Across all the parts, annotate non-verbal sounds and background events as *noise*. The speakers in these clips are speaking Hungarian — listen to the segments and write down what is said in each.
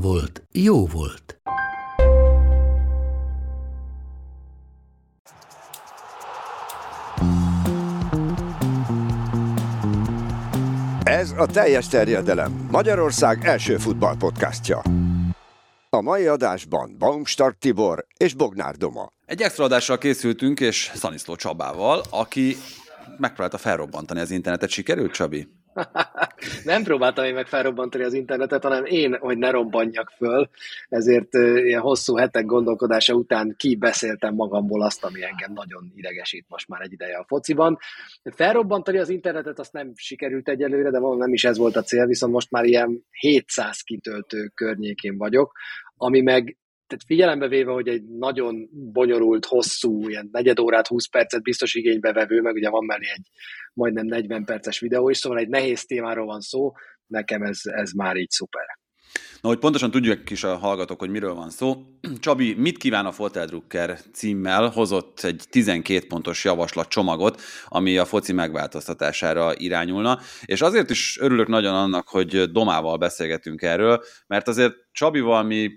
volt, jó volt. Ez a teljes terjedelem. Magyarország első futballpodcastja. A mai adásban Baumstark Tibor és Bognár Doma. Egy extra adással készültünk, és Szaniszló Csabával, aki megpróbálta felrobbantani az internetet. Sikerült, Csabi? Nem próbáltam én meg felrobbantani az internetet, hanem én, hogy ne robbanjak föl, ezért ilyen hosszú hetek gondolkodása után kibeszéltem magamból azt, ami engem nagyon idegesít most már egy ideje a fociban. Felrobbantani az internetet azt nem sikerült egyelőre, de mondom, nem is ez volt a cél, viszont most már ilyen 700 kitöltő környékén vagyok, ami meg tehát figyelembe véve, hogy egy nagyon bonyolult, hosszú, ilyen negyed órát, 20 percet biztos igénybe vevő, meg ugye van mellé egy majdnem 40 perces videó is, szóval egy nehéz témáról van szó, nekem ez, ez már így szuper. Na, hogy pontosan tudjuk is a hallgatók, hogy miről van szó. *clears throat* Csabi, mit kíván a Foteldrucker címmel? Hozott egy 12 pontos javaslat csomagot, ami a foci megváltoztatására irányulna, és azért is örülök nagyon annak, hogy Domával beszélgetünk erről, mert azért Csabival mi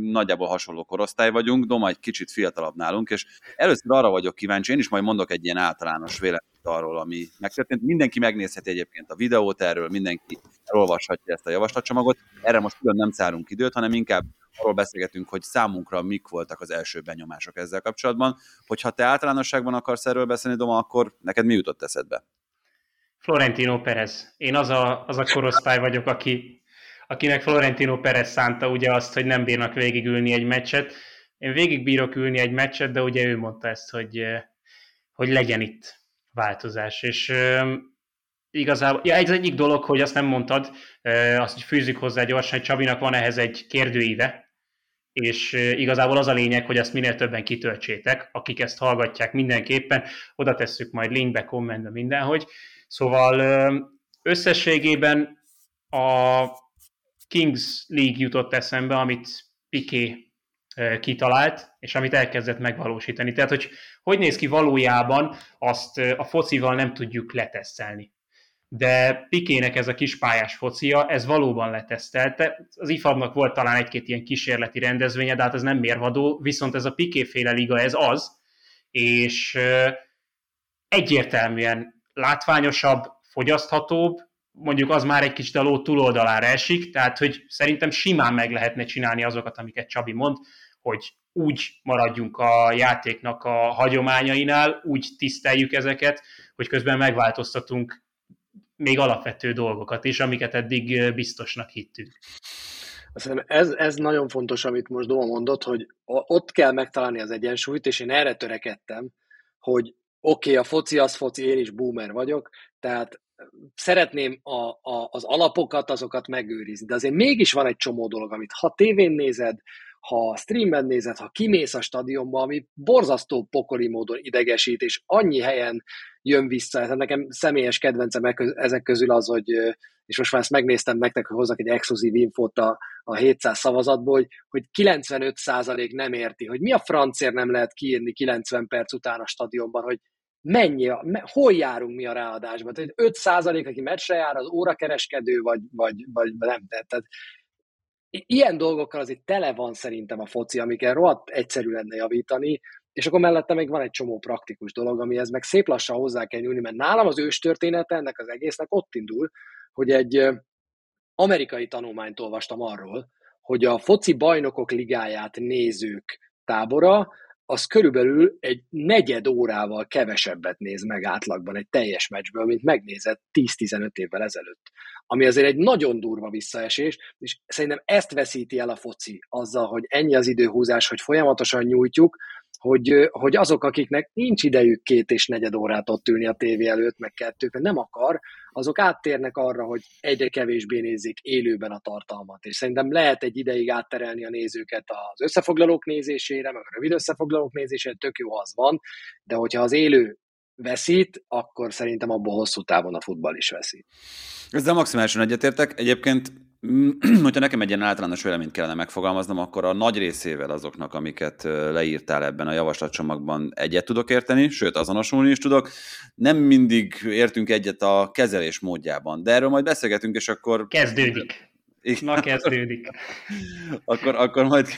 nagyjából hasonló korosztály vagyunk, Doma egy kicsit fiatalabb nálunk, és először arra vagyok kíváncsi, én is majd mondok egy ilyen általános véleményt arról, ami megtörtént. Mindenki megnézheti egyébként a videót erről, mindenki elolvashatja ezt a javaslatcsomagot. Erre most külön nem szállunk időt, hanem inkább arról beszélgetünk, hogy számunkra mik voltak az első benyomások ezzel kapcsolatban. Hogyha te általánosságban akarsz erről beszélni, Doma, akkor neked mi jutott eszedbe? Florentino Perez. Én az a, az a korosztály vagyok, aki, akinek Florentino Perez szánta ugye azt, hogy nem bírnak végigülni egy meccset. Én végig bírok ülni egy meccset, de ugye ő mondta ezt, hogy, hogy legyen itt változás. És igazából, ja, egy egyik dolog, hogy azt nem mondtad, azt, fűzzük hozzá gyorsan, hogy Csabinak van ehhez egy kérdőíve, és igazából az a lényeg, hogy ezt minél többen kitöltsétek, akik ezt hallgatják mindenképpen, oda tesszük majd linkbe, kommentbe, mindenhogy. Szóval összességében a Kings League jutott eszembe, amit Piqué kitalált, és amit elkezdett megvalósítani. Tehát, hogy hogy néz ki valójában, azt a focival nem tudjuk letesztelni. De Pikének ez a kispályás focia, ez valóban letesztelte. Az ifab volt talán egy-két ilyen kísérleti rendezvénye, de hát ez nem mérvadó, viszont ez a Piké-féle liga, ez az, és egyértelműen látványosabb, fogyaszthatóbb, mondjuk az már egy kicsit a ló túloldalára esik, tehát hogy szerintem simán meg lehetne csinálni azokat, amiket Csabi mond, hogy úgy maradjunk a játéknak a hagyományainál, úgy tiszteljük ezeket, hogy közben megváltoztatunk még alapvető dolgokat is, amiket eddig biztosnak hittünk. Szerintem ez, ez nagyon fontos, amit most Doma mondott, hogy ott kell megtalálni az egyensúlyt, és én erre törekedtem, hogy oké, okay, a foci az foci, én is boomer vagyok, tehát szeretném a, a, az alapokat, azokat megőrizni, de azért mégis van egy csomó dolog, amit ha tévén nézed, ha streamben nézed, ha kimész a stadionba, ami borzasztó pokoli módon idegesít, és annyi helyen jön vissza. Ez nekem személyes kedvencem ezek közül az, hogy, és most már ezt megnéztem nektek, hogy hozzak egy exkluzív infót a, a 700 szavazatból, hogy, hogy 95% nem érti, hogy mi a francér nem lehet kiírni 90 perc után a stadionban, hogy mennyi, hol járunk mi a ráadásban. Tehát 5% aki meccsre jár, az órakereskedő, vagy, vagy, vagy nem. Tehát ilyen dolgokkal azért tele van szerintem a foci, amiket rohadt egyszerű lenne javítani, és akkor mellette még van egy csomó praktikus dolog, amihez meg szép lassan hozzá kell nyúlni, mert nálam az ős története ennek az egésznek ott indul, hogy egy amerikai tanulmányt olvastam arról, hogy a foci bajnokok ligáját nézők tábora az körülbelül egy negyed órával kevesebbet néz meg átlagban egy teljes meccsből, mint megnézett 10-15 évvel ezelőtt. Ami azért egy nagyon durva visszaesés, és szerintem ezt veszíti el a foci azzal, hogy ennyi az időhúzás, hogy folyamatosan nyújtjuk, hogy, hogy azok, akiknek nincs idejük két és negyed órát ott ülni a tévé előtt, meg kettőt, mert nem akar, azok áttérnek arra, hogy egyre kevésbé nézik élőben a tartalmat. És szerintem lehet egy ideig átterelni a nézőket az összefoglalók nézésére, meg a rövid összefoglalók nézésére, tök jó az van, de hogyha az élő veszít, akkor szerintem abból hosszú távon a futball is veszít. Ezzel maximálisan egyetértek. Egyébként *clears throat* hogyha nekem egy ilyen általános véleményt kellene megfogalmaznom, akkor a nagy részével azoknak, amiket leírtál ebben a javaslatcsomagban egyet tudok érteni, sőt azonosulni is tudok. Nem mindig értünk egyet a kezelés módjában, de erről majd beszélgetünk, és akkor... Kezdődik. Na kezdődik. *laughs* akkor, akkor majd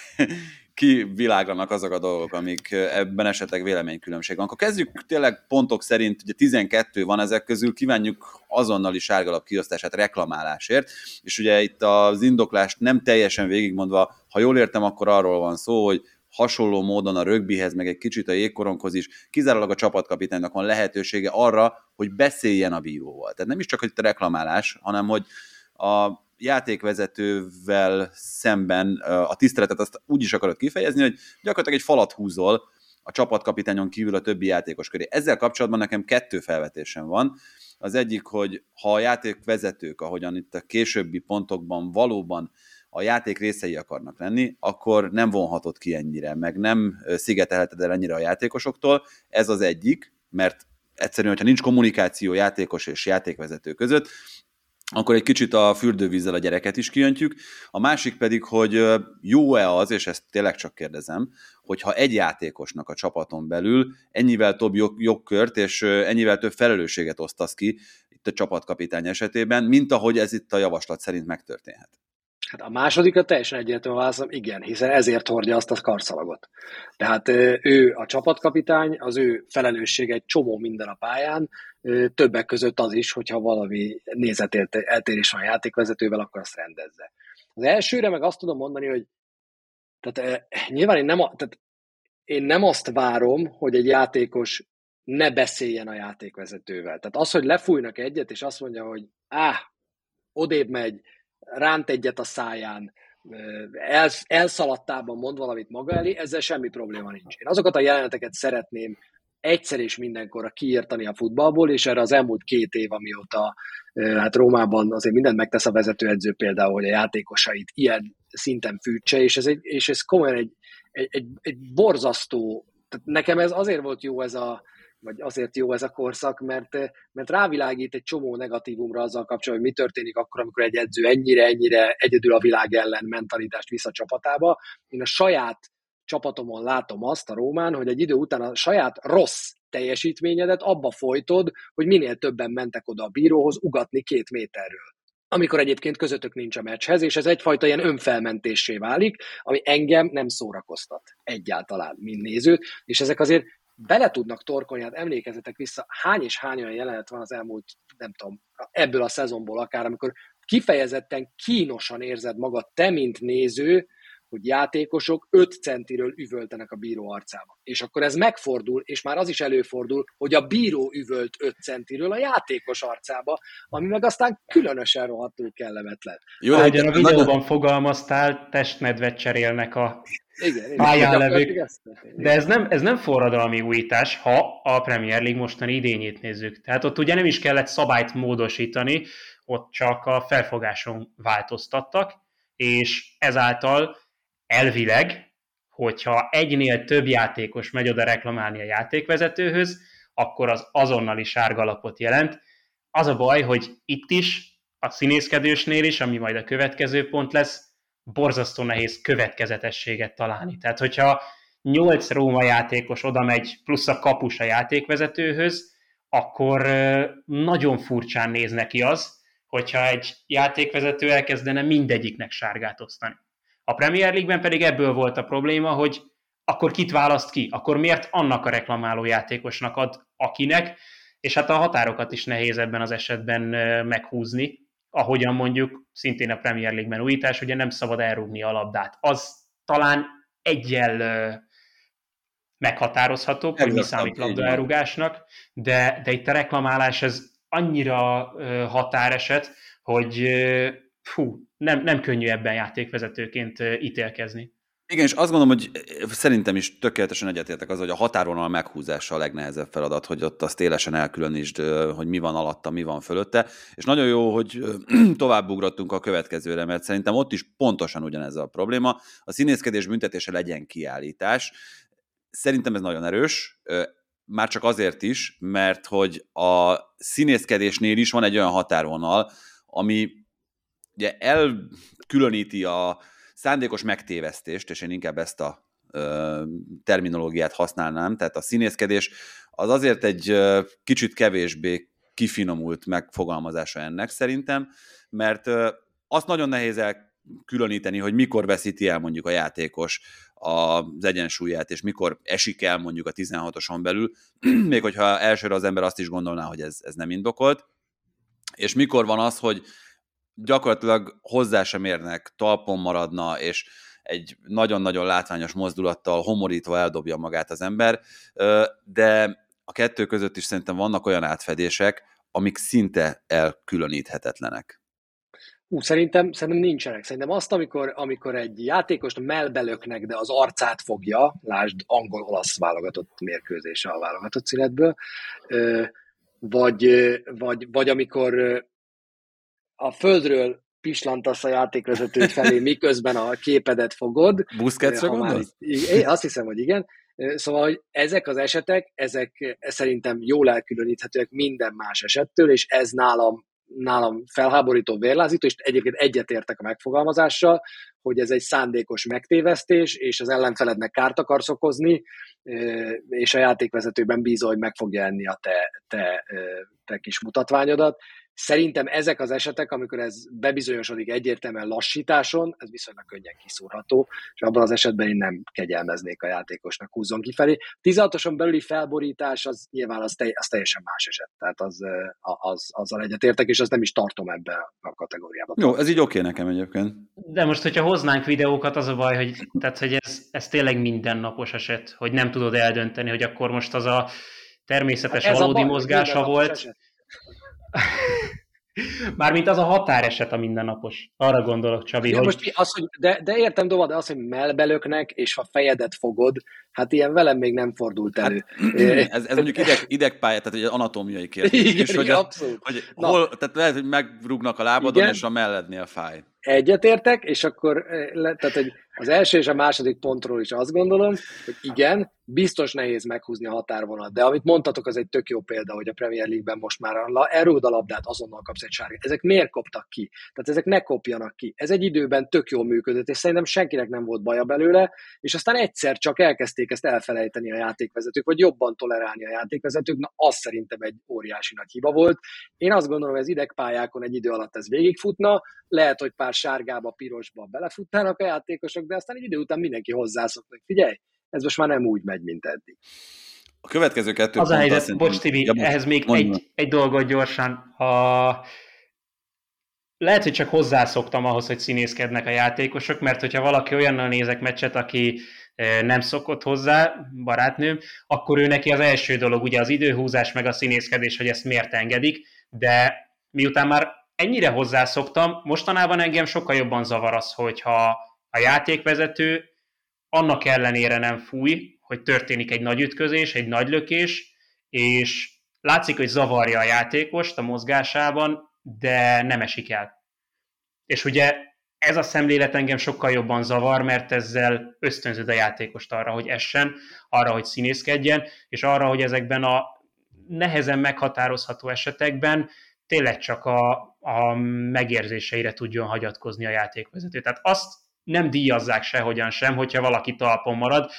kiviláganak azok a dolgok, amik ebben esetleg véleménykülönbség van. Akkor kezdjük tényleg pontok szerint, ugye 12 van ezek közül, kívánjuk azonnali sárgalap kiosztását reklamálásért, és ugye itt az indoklást nem teljesen végigmondva, ha jól értem, akkor arról van szó, hogy hasonló módon a rögbihez, meg egy kicsit a jégkoronghoz is, kizárólag a csapatkapitánynak van lehetősége arra, hogy beszéljen a bíróval. Tehát nem is csak, hogy reklamálás, hanem hogy a játékvezetővel szemben a tiszteletet azt úgy is akarod kifejezni, hogy gyakorlatilag egy falat húzol a csapatkapitányon kívül a többi játékos köré. Ezzel kapcsolatban nekem kettő felvetésem van. Az egyik, hogy ha a játékvezetők, ahogyan itt a későbbi pontokban valóban a játék részei akarnak lenni, akkor nem vonhatod ki ennyire, meg nem szigetelheted el ennyire a játékosoktól. Ez az egyik, mert egyszerűen, hogyha nincs kommunikáció játékos és játékvezető között, akkor egy kicsit a fürdővízzel a gyereket is kijöntjük. A másik pedig, hogy jó-e az, és ezt tényleg csak kérdezem, hogyha egy játékosnak a csapaton belül ennyivel több jog, jogkört és ennyivel több felelősséget osztasz ki itt a csapatkapitány esetében, mint ahogy ez itt a javaslat szerint megtörténhet. Hát a másodikra teljesen egyértelmű válaszom, igen, hiszen ezért hordja azt a karszalagot. Tehát ő a csapatkapitány, az ő felelőssége egy csomó minden a pályán, többek között az is, hogyha valami nézeteltérés van a játékvezetővel, akkor azt rendezze. Az elsőre meg azt tudom mondani, hogy tehát, nyilván én nem, tehát én nem azt várom, hogy egy játékos ne beszéljen a játékvezetővel. Tehát az, hogy lefújnak egyet, és azt mondja, hogy áh, odébb megy, ránt egyet a száján, el, elszaladtában mond valamit maga elé, ezzel semmi probléma nincs. Én azokat a jeleneteket szeretném egyszer és mindenkorra kiírtani a futballból, és erre az elmúlt két év, amióta hát Rómában azért mindent megtesz a vezetőedző például, hogy a játékosait ilyen szinten fűtse, és ez, egy, és ez komolyan egy, egy, egy, egy borzasztó, tehát nekem ez azért volt jó ez a, vagy azért jó ez a korszak, mert, mert rávilágít egy csomó negatívumra azzal kapcsolatban, hogy mi történik akkor, amikor egy edző ennyire, ennyire egyedül a világ ellen mentalitást visz csapatába. Én a saját csapatomon látom azt a Rómán, hogy egy idő után a saját rossz teljesítményedet abba folytod, hogy minél többen mentek oda a bíróhoz ugatni két méterről amikor egyébként közöttök nincs a meccshez, és ez egyfajta ilyen önfelmentésé válik, ami engem nem szórakoztat egyáltalán, mint nézőt, és ezek azért bele tudnak torkolni, hát emlékezzetek vissza, hány és hány olyan jelenet van az elmúlt, nem tudom, ebből a szezonból akár, amikor kifejezetten kínosan érzed magad te, mint néző, hogy játékosok 5 centiről üvöltenek a bíró arcába. És akkor ez megfordul, és már az is előfordul, hogy a bíró üvölt 5 centiről a játékos arcába, ami meg aztán különösen rohadtul kellemetlen. Jó, de a videóban nagyon... fogalmaztál, testnedvet cserélnek a igen, pályán De ez nem, ez nem forradalmi újítás, ha a Premier League mostani idényét nézzük. Tehát ott ugye nem is kellett szabályt módosítani, ott csak a felfogáson változtattak, és ezáltal elvileg, hogyha egynél több játékos megy oda reklamálni a játékvezetőhöz, akkor az azonnali sárgalapot jelent. Az a baj, hogy itt is, a színészkedősnél is, ami majd a következő pont lesz, borzasztó nehéz következetességet találni. Tehát, hogyha nyolc Róma játékos oda megy, plusz a kapus a játékvezetőhöz, akkor nagyon furcsán néz neki az, hogyha egy játékvezető elkezdene mindegyiknek sárgát osztani. A Premier League-ben pedig ebből volt a probléma, hogy akkor kit választ ki? Akkor miért annak a reklamáló játékosnak ad akinek? És hát a határokat is nehéz ebben az esetben meghúzni, ahogyan mondjuk szintén a Premier League-ben újítás, ugye nem szabad elrúgni a labdát. Az talán egyel meghatározható, hogy mi számít labda elrúgásnak, de, de itt a reklamálás ez annyira határeset, hogy fú, nem, nem könnyű ebben játékvezetőként ítélkezni. Igen, és azt gondolom, hogy szerintem is tökéletesen egyetértek az, hogy a határvonal meghúzása a legnehezebb feladat, hogy ott azt élesen elkülönítsd, hogy mi van alatta, mi van fölötte. És nagyon jó, hogy *clears throat* tovább ugrottunk a következőre, mert szerintem ott is pontosan ugyanez a probléma. A színészkedés büntetése legyen kiállítás. Szerintem ez nagyon erős, már csak azért is, mert hogy a színészkedésnél is van egy olyan határvonal, ami ugye elkülöníti a szándékos megtévesztést, és én inkább ezt a ö, terminológiát használnám, tehát a színészkedés az azért egy ö, kicsit kevésbé kifinomult megfogalmazása ennek szerintem, mert ö, azt nagyon nehéz elkülöníteni, hogy mikor veszíti el mondjuk a játékos az egyensúlyát, és mikor esik el mondjuk a 16-oson belül, *clears throat* még hogyha elsőre az ember azt is gondolná, hogy ez, ez nem indokolt, és mikor van az, hogy gyakorlatilag hozzá sem érnek, talpon maradna, és egy nagyon-nagyon látványos mozdulattal homorítva eldobja magát az ember, de a kettő között is szerintem vannak olyan átfedések, amik szinte elkülöníthetetlenek. Ú, szerintem, szerintem nincsenek. Szerintem azt, amikor, amikor egy játékost melbelöknek, de az arcát fogja, lásd angol-olasz válogatott mérkőzése a válogatott színetből, vagy, vagy, vagy amikor a földről pislantasz a játékvezetőt felé, *laughs* miközben a képedet fogod. Busquetsre gondolsz? Én azt hiszem, hogy igen. Szóval, hogy ezek az esetek, ezek szerintem jól elkülöníthetőek minden más esettől, és ez nálam nálam felháborító, vérlázító, és egyébként egyetértek a megfogalmazással, hogy ez egy szándékos megtévesztés, és az ellenfelednek kárt akarsz okozni, és a játékvezetőben bízol, hogy meg fogja enni a te, te, te kis mutatványodat. Szerintem ezek az esetek, amikor ez bebizonyosodik egyértelműen lassításon, ez viszonylag könnyen kiszúrható, és abban az esetben én nem kegyelmeznék a játékosnak húzzon kifelé. 16-oson belüli felborítás az nyilván az, te, az teljesen más eset, tehát az, az, azzal egyetértek, és azt nem is tartom ebbe a kategóriába. Jó, ez így oké okay nekem egyébként. De most, hogyha hoznánk videókat, az a baj, hogy, tehát, hogy ez, ez tényleg mindennapos eset, hogy nem tudod eldönteni, hogy akkor most az a természetes hát valódi baj, mozgása volt. Eset Mármint az a határeset a mindennapos. Arra gondolok, Csabi, ja, hogy... Most az, hogy de, de értem, Dova, de az, hogy melbelöknek, és ha fejedet fogod, hát ilyen velem még nem fordult elő. *clears throat* Hát, ez, ez mondjuk ideg, idegpálya, tehát egy anatómiai kérdés. Igen, is, hogy, abszolút. hogy hol, tehát lehet, hogy megrúgnak a lábadon, igen. és a mellednél fáj. Egyetértek, és akkor eh, tehát, hogy az első és a második pontról is azt gondolom, hogy igen, biztos nehéz meghúzni a határvonalat, de amit mondtatok, az egy tök jó példa, hogy a Premier League-ben most már elrúd a labdát, azonnal kapsz egy sárgát. Ezek miért koptak ki? Tehát ezek ne kopjanak ki. Ez egy időben tök jól működött, és szerintem senkinek nem volt baja belőle, és aztán egyszer csak elkezdték ezt elfelejteni a játékvezetők, vagy jobban tolerálni a játékvezetők, na az szerintem egy óriási nagy hiba volt. Én azt gondolom, hogy az idegpályákon egy idő alatt ez végigfutna, lehet, hogy pár sárgába, pirosba belefutnának a játékosok, de aztán egy idő után mindenki hozzászokna, hogy figyelj, ez most már nem úgy megy, mint eddig. A következő kettő Az a helyzet, szerintem... bocs Tibi, ja, ehhez még egy, egy dolgot gyorsan. Ha lehet, hogy csak hozzászoktam ahhoz, hogy színészkednek a játékosok, mert hogyha valaki olyannal nézek meccset, aki e, nem szokott hozzá, barátnőm, akkor ő neki az első dolog, ugye az időhúzás, meg a színészkedés, hogy ezt miért engedik, de miután már ennyire hozzászoktam, mostanában engem sokkal jobban zavar az, hogyha a játékvezető annak ellenére nem fúj, hogy történik egy nagy ütközés, egy nagy lökés, és látszik, hogy zavarja a játékost a mozgásában, de nem esik el. És ugye ez a szemlélet engem sokkal jobban zavar, mert ezzel ösztönzöd a játékost arra, hogy essen, arra, hogy színészkedjen, és arra, hogy ezekben a nehezen meghatározható esetekben tényleg csak a, a megérzéseire tudjon hagyatkozni a játékvezető. Tehát azt nem díjazzák sehogyan sem, hogyha valaki talpon marad.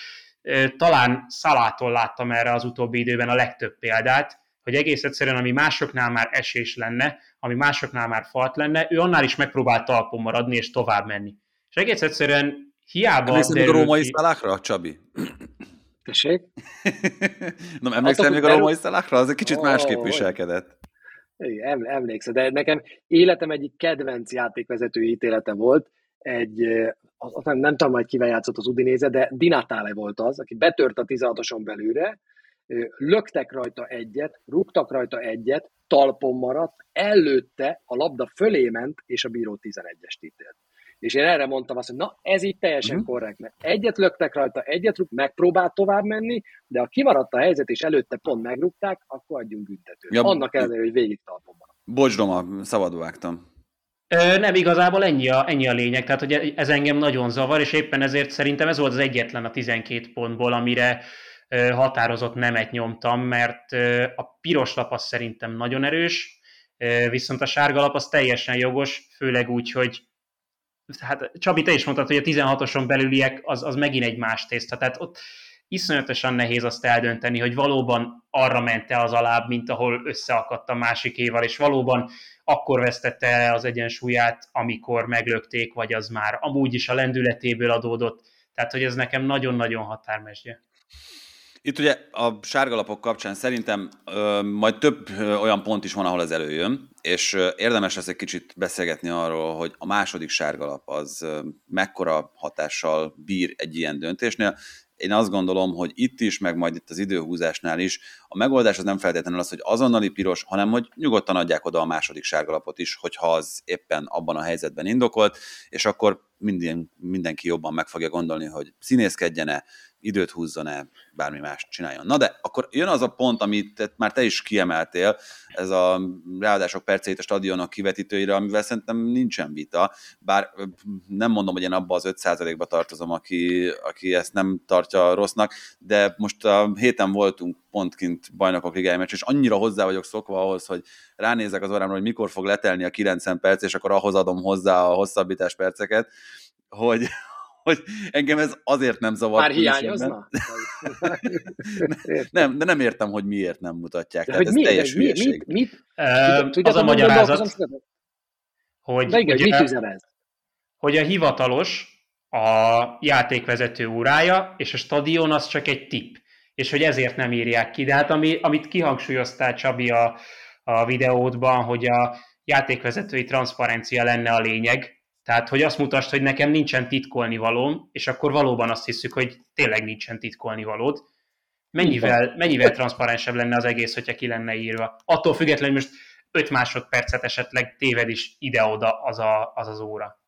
Talán Szalától láttam erre az utóbbi időben a legtöbb példát, hogy egész egyszerűen, ami másoknál már esés lenne, ami másoknál már falt lenne, ő annál is megpróbált talpon maradni és tovább menni. És egész egyszerűen hiába... Emlékszel a római szalákra, Csabi? Tessék? *laughs* Nem, emlékszel még a római szalákra? Az egy kicsit oh, másképp viselkedett. Igen, emlékszem, de nekem életem egyik kedvenc játékvezető ítélete volt, egy, az, nem, nem tudom, hogy kivel játszott az Udinéze, de Dinatale volt az, aki betört a 16-oson belőle, löktek rajta egyet, rúgtak rajta egyet, talpon maradt, előtte a labda fölé ment, és a bíró 11-est ítélt. És én erre mondtam azt, hogy na, ez így teljesen Mhm. korrekt, mert egyet löktek rajta, egyet rúg, megpróbált tovább menni, de ha kimaradt a helyzet, és előtte pont megrúgták, akkor adjunk büntetőt. Ja, Annak ellenére, hogy végig talpon van. Bocs, Roma, szabadba vágtam. Ö, nem, igazából ennyi a, ennyi a lényeg, tehát hogy ez engem nagyon zavar, és éppen ezért szerintem ez volt az egyetlen a 12 pontból, amire ö, határozott nemet nyomtam, mert ö, a piros lap az szerintem nagyon erős, ö, viszont a sárga lap az teljesen jogos, főleg úgy, hogy hát Csabi, te is mondtad, hogy a 16-oson belüliek az, az megint egy más tészta, tehát ott iszonyatosan nehéz azt eldönteni, hogy valóban arra ment-e az alább, mint ahol összeakadt a másikéval, és valóban akkor vesztette el az egyensúlyát, amikor meglökték, vagy az már amúgy is a lendületéből adódott. Tehát, hogy ez nekem nagyon-nagyon határmesdje. Itt ugye a sárgalapok kapcsán szerintem ö, majd több ö, olyan pont is van, ahol ez előjön, és ö, érdemes lesz egy kicsit beszélgetni arról, hogy a második sárgalap az ö, mekkora hatással bír egy ilyen döntésnél. Én azt gondolom, hogy itt is, meg majd itt az időhúzásnál is, a megoldás az nem feltétlenül az, hogy azonnali piros, hanem hogy nyugodtan adják oda a második sárgalapot is, hogyha az éppen abban a helyzetben indokolt, és akkor minden, mindenki jobban meg fogja gondolni, hogy színészkedjen-e, időt húzzon-e, bármi más csináljon. Na de akkor jön az a pont, amit már te is kiemeltél, ez a ráadások perceit a stadionok kivetítőire, amivel szerintem nincsen vita, bár nem mondom, hogy én abba az 5%-ba tartozom, aki, aki ezt nem tartja rossznak, de most a héten voltunk pontkint bajnokok ligája és annyira hozzá vagyok szokva ahhoz, hogy ránézek az órámra, hogy mikor fog letelni a 90 perc, és akkor ahhoz adom hozzá a hosszabbítás perceket, hogy, hogy engem ez azért nem zavar. Már hiányozna? *laughs* Nem, de nem értem, hogy miért nem mutatják. De Tehát hogy ez mi, teljes mi, hülyeség. mit, mit, Ö, tudjátok, az a magyarázat, hogy, De igen, ugye, mit hogy a hivatalos a játékvezető órája, és a stadion az csak egy tipp. És hogy ezért nem írják ki. De hát ami, amit kihangsúlyoztál Csabi a, a videódban, hogy a játékvezetői transzparencia lenne a lényeg, tehát, hogy azt mutasd, hogy nekem nincsen titkolni valóm, és akkor valóban azt hiszük, hogy tényleg nincsen titkolni valód. Mennyivel, mennyivel transzparensebb lenne az egész, hogyha ki lenne írva. Attól függetlenül most 5 másodpercet esetleg téved is ide-oda az, a, az az óra.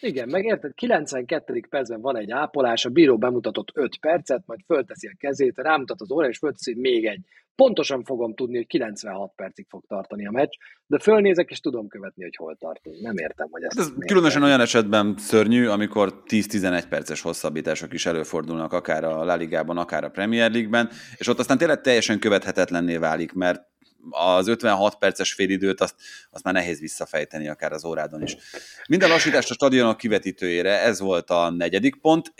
Igen, meg érted, 92. percben van egy ápolás, a bíró bemutatott 5 percet, majd fölteszi a kezét, rámutat az óra, és fölteszi, még egy. Pontosan fogom tudni, hogy 96 percig fog tartani a meccs, de fölnézek, és tudom követni, hogy hol tartunk. Nem értem, hogy ezt Hát ez miért különösen olyan esetben szörnyű, amikor 10-11 perces hosszabbítások is előfordulnak, akár a La Ligában, akár a Premier League-ben, és ott aztán tényleg teljesen követhetetlenné válik, mert az 56 perces félidőt azt, azt már nehéz visszafejteni, akár az órádon is. Minden lassítást a stadionok kivetítőjére, ez volt a negyedik pont.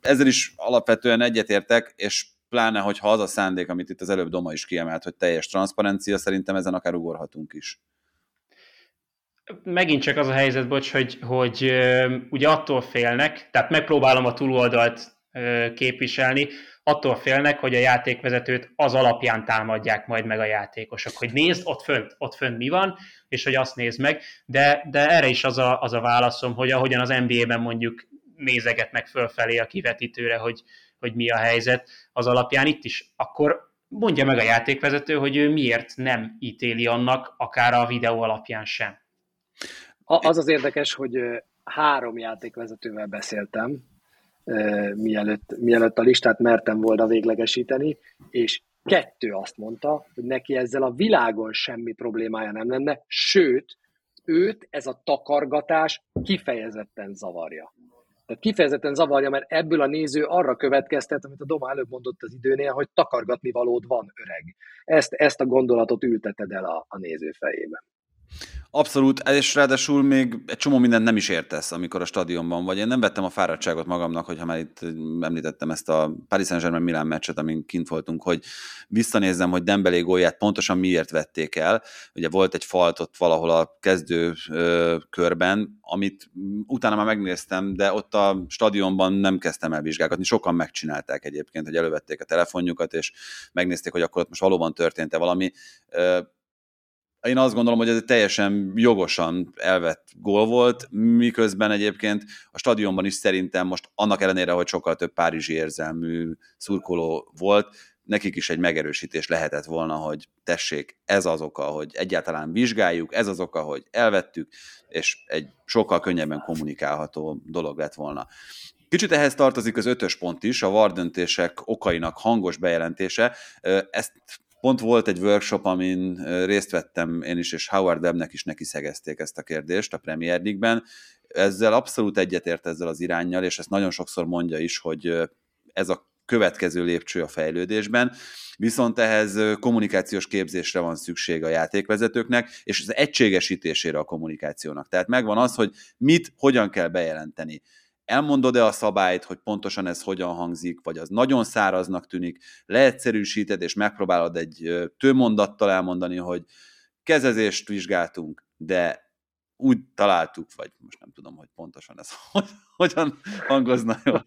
Ezzel is alapvetően egyetértek, és pláne, hogyha az a szándék, amit itt az előbb Doma is kiemelt, hogy teljes transzparencia, szerintem ezen akár ugorhatunk is. megint csak az a helyzet, bocs, hogy, hogy ugye attól félnek, tehát megpróbálom a túloldalt képviselni, attól félnek, hogy a játékvezetőt az alapján támadják majd meg a játékosok, hogy nézd, ott fönt, ott fönt mi van, és hogy azt nézd meg, de, de erre is az a, az a válaszom, hogy ahogyan az NBA-ben mondjuk nézegetnek fölfelé a kivetítőre, hogy, hogy mi a helyzet az alapján itt is, akkor mondja meg a játékvezető, hogy ő miért nem ítéli annak, akár a videó alapján sem. Az az érdekes, hogy három játékvezetővel beszéltem, mielőtt, mielőtt a listát mertem volna véglegesíteni, és kettő azt mondta, hogy neki ezzel a világon semmi problémája nem lenne, sőt, őt ez a takargatás kifejezetten zavarja. Tehát kifejezetten zavarja, mert ebből a néző arra következtet, amit a Doma előbb mondott az időnél, hogy takargatni valód van, öreg. Ezt, ezt a gondolatot ülteted el a, a néző fejében. Abszolút, és ráadásul még egy csomó mindent nem is értesz, amikor a stadionban vagy. Én nem vettem a fáradtságot magamnak, hogyha már itt említettem ezt a Paris Saint-Germain Milán meccset, amin kint voltunk, hogy visszanézzem, hogy Dembélé gólját pontosan miért vették el. Ugye volt egy falt ott valahol a kezdő ö, körben, amit utána már megnéztem, de ott a stadionban nem kezdtem el vizsgálgatni. Sokan megcsinálták egyébként, hogy elővették a telefonjukat, és megnézték, hogy akkor ott most valóban történt-e valami. Ö, én azt gondolom, hogy ez egy teljesen jogosan elvett gól volt, miközben egyébként a stadionban is szerintem most annak ellenére, hogy sokkal több párizsi érzelmű szurkoló volt, nekik is egy megerősítés lehetett volna, hogy tessék, ez az oka, hogy egyáltalán vizsgáljuk, ez az oka, hogy elvettük, és egy sokkal könnyebben kommunikálható dolog lett volna. Kicsit ehhez tartozik az ötös pont is, a VAR döntések okainak hangos bejelentése. Ezt pont volt egy workshop, amin részt vettem én is, és Howard Webbnek is neki szegezték ezt a kérdést a Premier League-ben. Ezzel abszolút egyetért ezzel az irányjal, és ezt nagyon sokszor mondja is, hogy ez a következő lépcső a fejlődésben, viszont ehhez kommunikációs képzésre van szükség a játékvezetőknek, és az egységesítésére a kommunikációnak. Tehát megvan az, hogy mit, hogyan kell bejelenteni elmondod-e a szabályt, hogy pontosan ez hogyan hangzik, vagy az nagyon száraznak tűnik, leegyszerűsíted, és megpróbálod egy tőmondattal elmondani, hogy kezezést vizsgáltunk, de úgy találtuk, vagy most nem tudom, hogy pontosan ez *laughs* hogy, hogyan hangozna jól.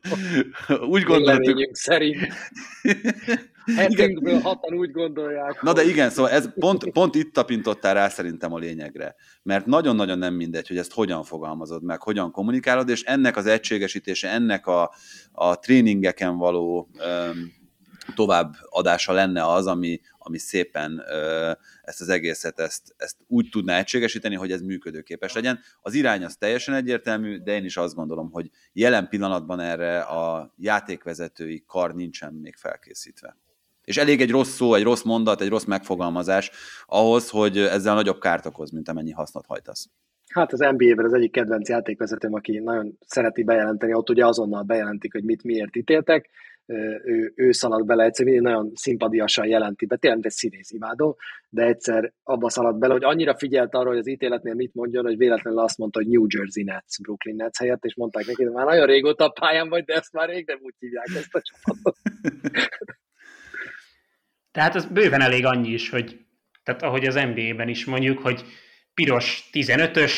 Úgy gondoltuk. szerint. *laughs* Hetünkből hatan úgy gondolják. Na de igen, szóval ez pont, pont itt tapintottál rá szerintem a lényegre. Mert nagyon-nagyon nem mindegy, hogy ezt hogyan fogalmazod meg, hogyan kommunikálod, és ennek az egységesítése, ennek a, a tréningeken való um, továbbadása lenne az, ami, ami szépen ö, ezt az egészet ezt, ezt úgy tudná egységesíteni, hogy ez működőképes legyen. Az irány az teljesen egyértelmű, de én is azt gondolom, hogy jelen pillanatban erre a játékvezetői kar nincsen még felkészítve. És elég egy rossz szó, egy rossz mondat, egy rossz megfogalmazás ahhoz, hogy ezzel nagyobb kárt okoz, mint amennyi hasznot hajtasz. Hát az NBA-ben az egyik kedvenc játékvezetőm, aki nagyon szereti bejelenteni, ott ugye azonnal bejelentik, hogy mit miért ítéltek, ő, ő szalad bele, egyszer nagyon szimpadiasan jelenti be, tényleg egy színész imádom, de egyszer abba szaladt bele, hogy annyira figyelt arra, hogy az ítéletnél mit mondjon, hogy véletlenül azt mondta, hogy New Jersey Nets, Brooklyn Nets helyett, és mondták neki, hogy már nagyon régóta a pályán vagy, de ezt már rég nem úgy hívják ezt a csapatot. *laughs* Tehát az bőven elég annyi is, hogy tehát ahogy az NBA-ben is mondjuk, hogy piros 15-ös,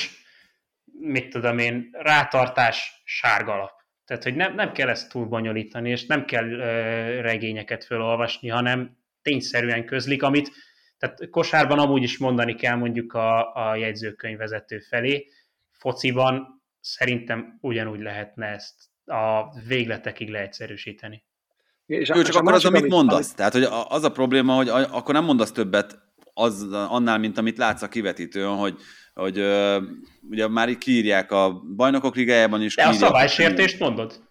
mit tudom én, rátartás, sárga lap. Tehát, hogy nem, nem kell ezt túl bonyolítani, és nem kell ö, regényeket felolvasni, hanem tényszerűen közlik, amit tehát kosárban amúgy is mondani kell mondjuk a, a jegyzőkönyvvezető felé, fociban szerintem ugyanúgy lehetne ezt a végletekig leegyszerűsíteni. És Jó, csak akkor az, amit mondasz. Amit... Tehát, hogy az a probléma, hogy akkor nem mondasz többet az, annál, mint amit látsz a kivetítőn, hogy, hogy ugye már így kiírják a bajnokok ligájában is. De a szabálysértést mondod?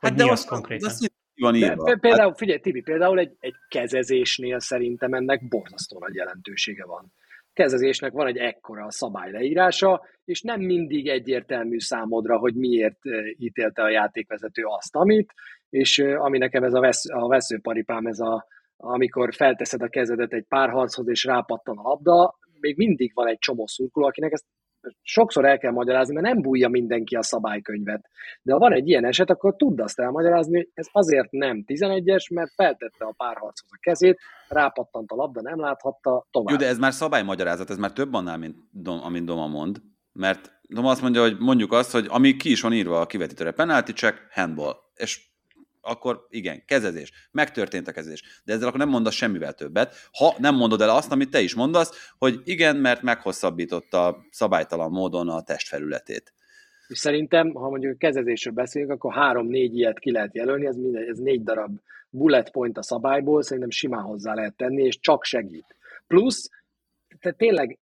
Hát de az, konkrétan? Az, van írva. De, például, figyelj, Tibi, például egy, egy kezezésnél szerintem ennek borzasztó nagy jelentősége van. Kezezésnek van egy ekkora a szabály leírása, és nem mindig egyértelmű számodra, hogy miért ítélte a játékvezető azt, amit, és ami nekem ez a, vesz, a veszőparipám, ez a, amikor felteszed a kezedet egy párharchoz, és rápattan a labda, még mindig van egy csomó szurkoló, akinek ezt sokszor el kell magyarázni, mert nem bújja mindenki a szabálykönyvet. De ha van egy ilyen eset, akkor tudd azt elmagyarázni, hogy ez azért nem 11-es, mert feltette a párharchoz a kezét, rápattant a labda, nem láthatta, tovább. Jó, de ez már szabálymagyarázat, ez már több annál, mint Dom, amint Doma mond, mert Doma azt mondja, hogy mondjuk azt, hogy ami ki is van írva a kivetítőre, penalty check, handball, és akkor igen, kezezés. Megtörtént a kezezés. De ezzel akkor nem mondasz semmivel többet, ha nem mondod el azt, amit te is mondasz, hogy igen, mert meghosszabbította szabálytalan módon a testfelületét. És szerintem, ha mondjuk kezezésről beszélünk, akkor három-négy ilyet ki lehet jelölni, ez, minden, ez négy darab bullet point a szabályból, szerintem simán hozzá lehet tenni, és csak segít. Plusz, tehát tényleg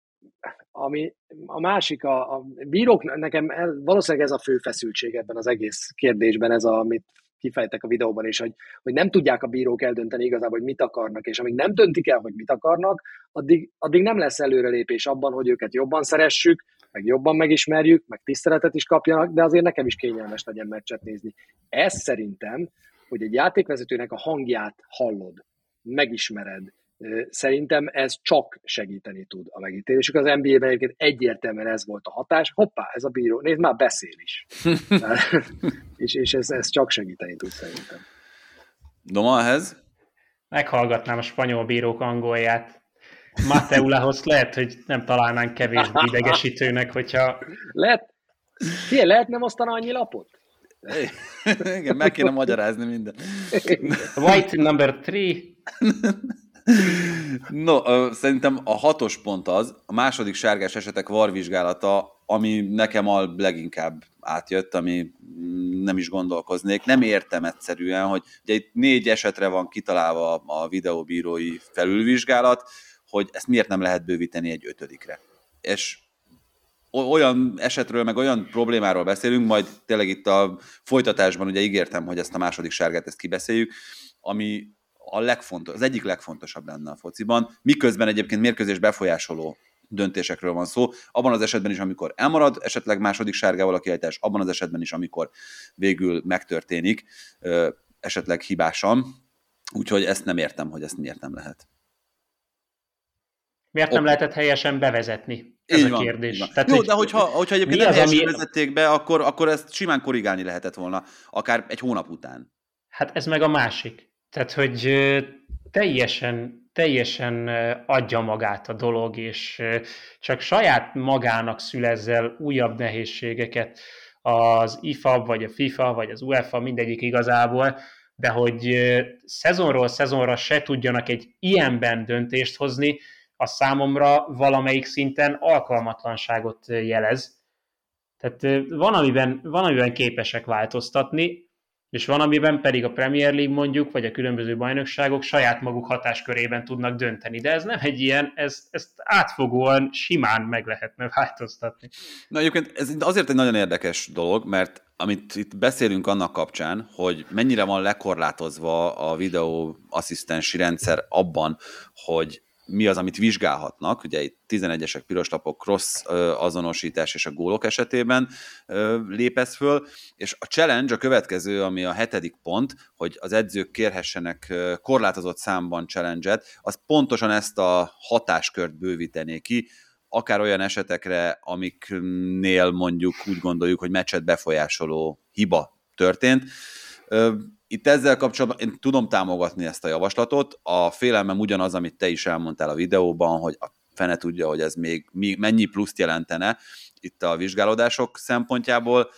ami a másik, a, a bírók, nekem valószínűleg ez a fő feszültség ebben az egész kérdésben, ez a, amit kifejtek a videóban is, hogy, hogy nem tudják a bírók eldönteni igazából, hogy mit akarnak, és amíg nem döntik el, hogy mit akarnak, addig, addig nem lesz előrelépés abban, hogy őket jobban szeressük, meg jobban megismerjük, meg tiszteletet is kapjanak, de azért nekem is kényelmes legyen meccset nézni. Ez szerintem, hogy egy játékvezetőnek a hangját hallod, megismered, Szerintem ez csak segíteni tud a megítélésük. Az NBA-ben egyébként egyértelműen ez volt a hatás. Hoppá, ez a bíró, nézd már, beszél is. *laughs* és és ez, ez csak segíteni tud szerintem. Doma ehhez? Meghallgatnám a spanyol bírók angolját. Mateulahoz lehet, hogy nem találnánk kevés *laughs* idegesítőnek, hogyha... Lehet, Fie, lehet nem osztana annyi lapot? Igen, meg kéne magyarázni minden. White number three. *laughs* No, szerintem a hatos pont az, a második sárgás esetek varvizsgálata ami nekem a leginkább átjött, ami nem is gondolkoznék. Nem értem egyszerűen, hogy ugye itt négy esetre van kitalálva a videóbírói felülvizsgálat, hogy ezt miért nem lehet bővíteni egy ötödikre. És olyan esetről, meg olyan problémáról beszélünk, majd tényleg itt a folytatásban ugye ígértem, hogy ezt a második sárgát ezt kibeszéljük, ami a legfontos, az egyik legfontosabb lenne a fociban, miközben egyébként mérkőzés befolyásoló döntésekről van szó. Abban az esetben is, amikor elmarad, esetleg második sárgával a kiállítás, abban az esetben is, amikor végül megtörténik, esetleg hibásan. Úgyhogy ezt nem értem, hogy ezt miért nem lehet. Miért nem lehetett helyesen bevezetni? Ez így a van, kérdés. Van. Tehát, Jó, de hogyha, hogyha egyébként nem helyesen ami- vezették be, akkor, akkor ezt simán korrigálni lehetett volna, akár egy hónap után. Hát ez meg a másik. Tehát, hogy teljesen, teljesen adja magát a dolog, és csak saját magának szül ezzel újabb nehézségeket az IFA, vagy a FIFA, vagy az UEFA, mindegyik igazából, de hogy szezonról szezonra se tudjanak egy ilyenben döntést hozni, az számomra valamelyik szinten alkalmatlanságot jelez. Tehát van amiben, van, amiben képesek változtatni, és van, amiben pedig a Premier League mondjuk, vagy a különböző bajnokságok saját maguk hatáskörében tudnak dönteni. De ez nem egy ilyen, ez, ezt átfogóan simán meg lehetne változtatni. Na egyébként ez azért egy nagyon érdekes dolog, mert amit itt beszélünk annak kapcsán, hogy mennyire van lekorlátozva a videó asszisztensi rendszer abban, hogy mi az, amit vizsgálhatnak, ugye itt 11-esek, piros lapok, cross azonosítás és a gólok esetében lépesz föl, és a challenge a következő, ami a hetedik pont, hogy az edzők kérhessenek korlátozott számban challenge-et, az pontosan ezt a hatáskört bővítené ki, akár olyan esetekre, amiknél mondjuk úgy gondoljuk, hogy meccset befolyásoló hiba történt. Itt ezzel kapcsolatban én tudom támogatni ezt a javaslatot. A félelmem ugyanaz, amit te is elmondtál a videóban, hogy a fene tudja, hogy ez még mi- mennyi pluszt jelentene itt a vizsgálódások szempontjából.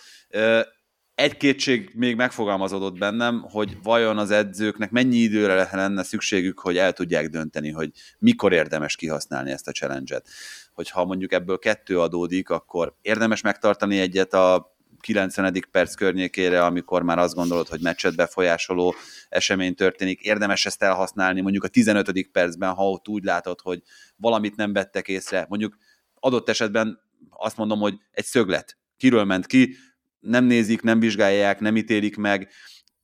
Egy kétség még megfogalmazódott bennem, hogy vajon az edzőknek mennyi időre lenne szükségük, hogy el tudják dönteni, hogy mikor érdemes kihasználni ezt a challenge-et. Hogyha mondjuk ebből kettő adódik, akkor érdemes megtartani egyet a 90. perc környékére, amikor már azt gondolod, hogy meccset befolyásoló esemény történik, érdemes ezt elhasználni mondjuk a 15. percben, ha ott úgy látod, hogy valamit nem vettek észre. Mondjuk adott esetben azt mondom, hogy egy szöglet. Kiről ment ki, nem nézik, nem vizsgálják, nem ítélik meg.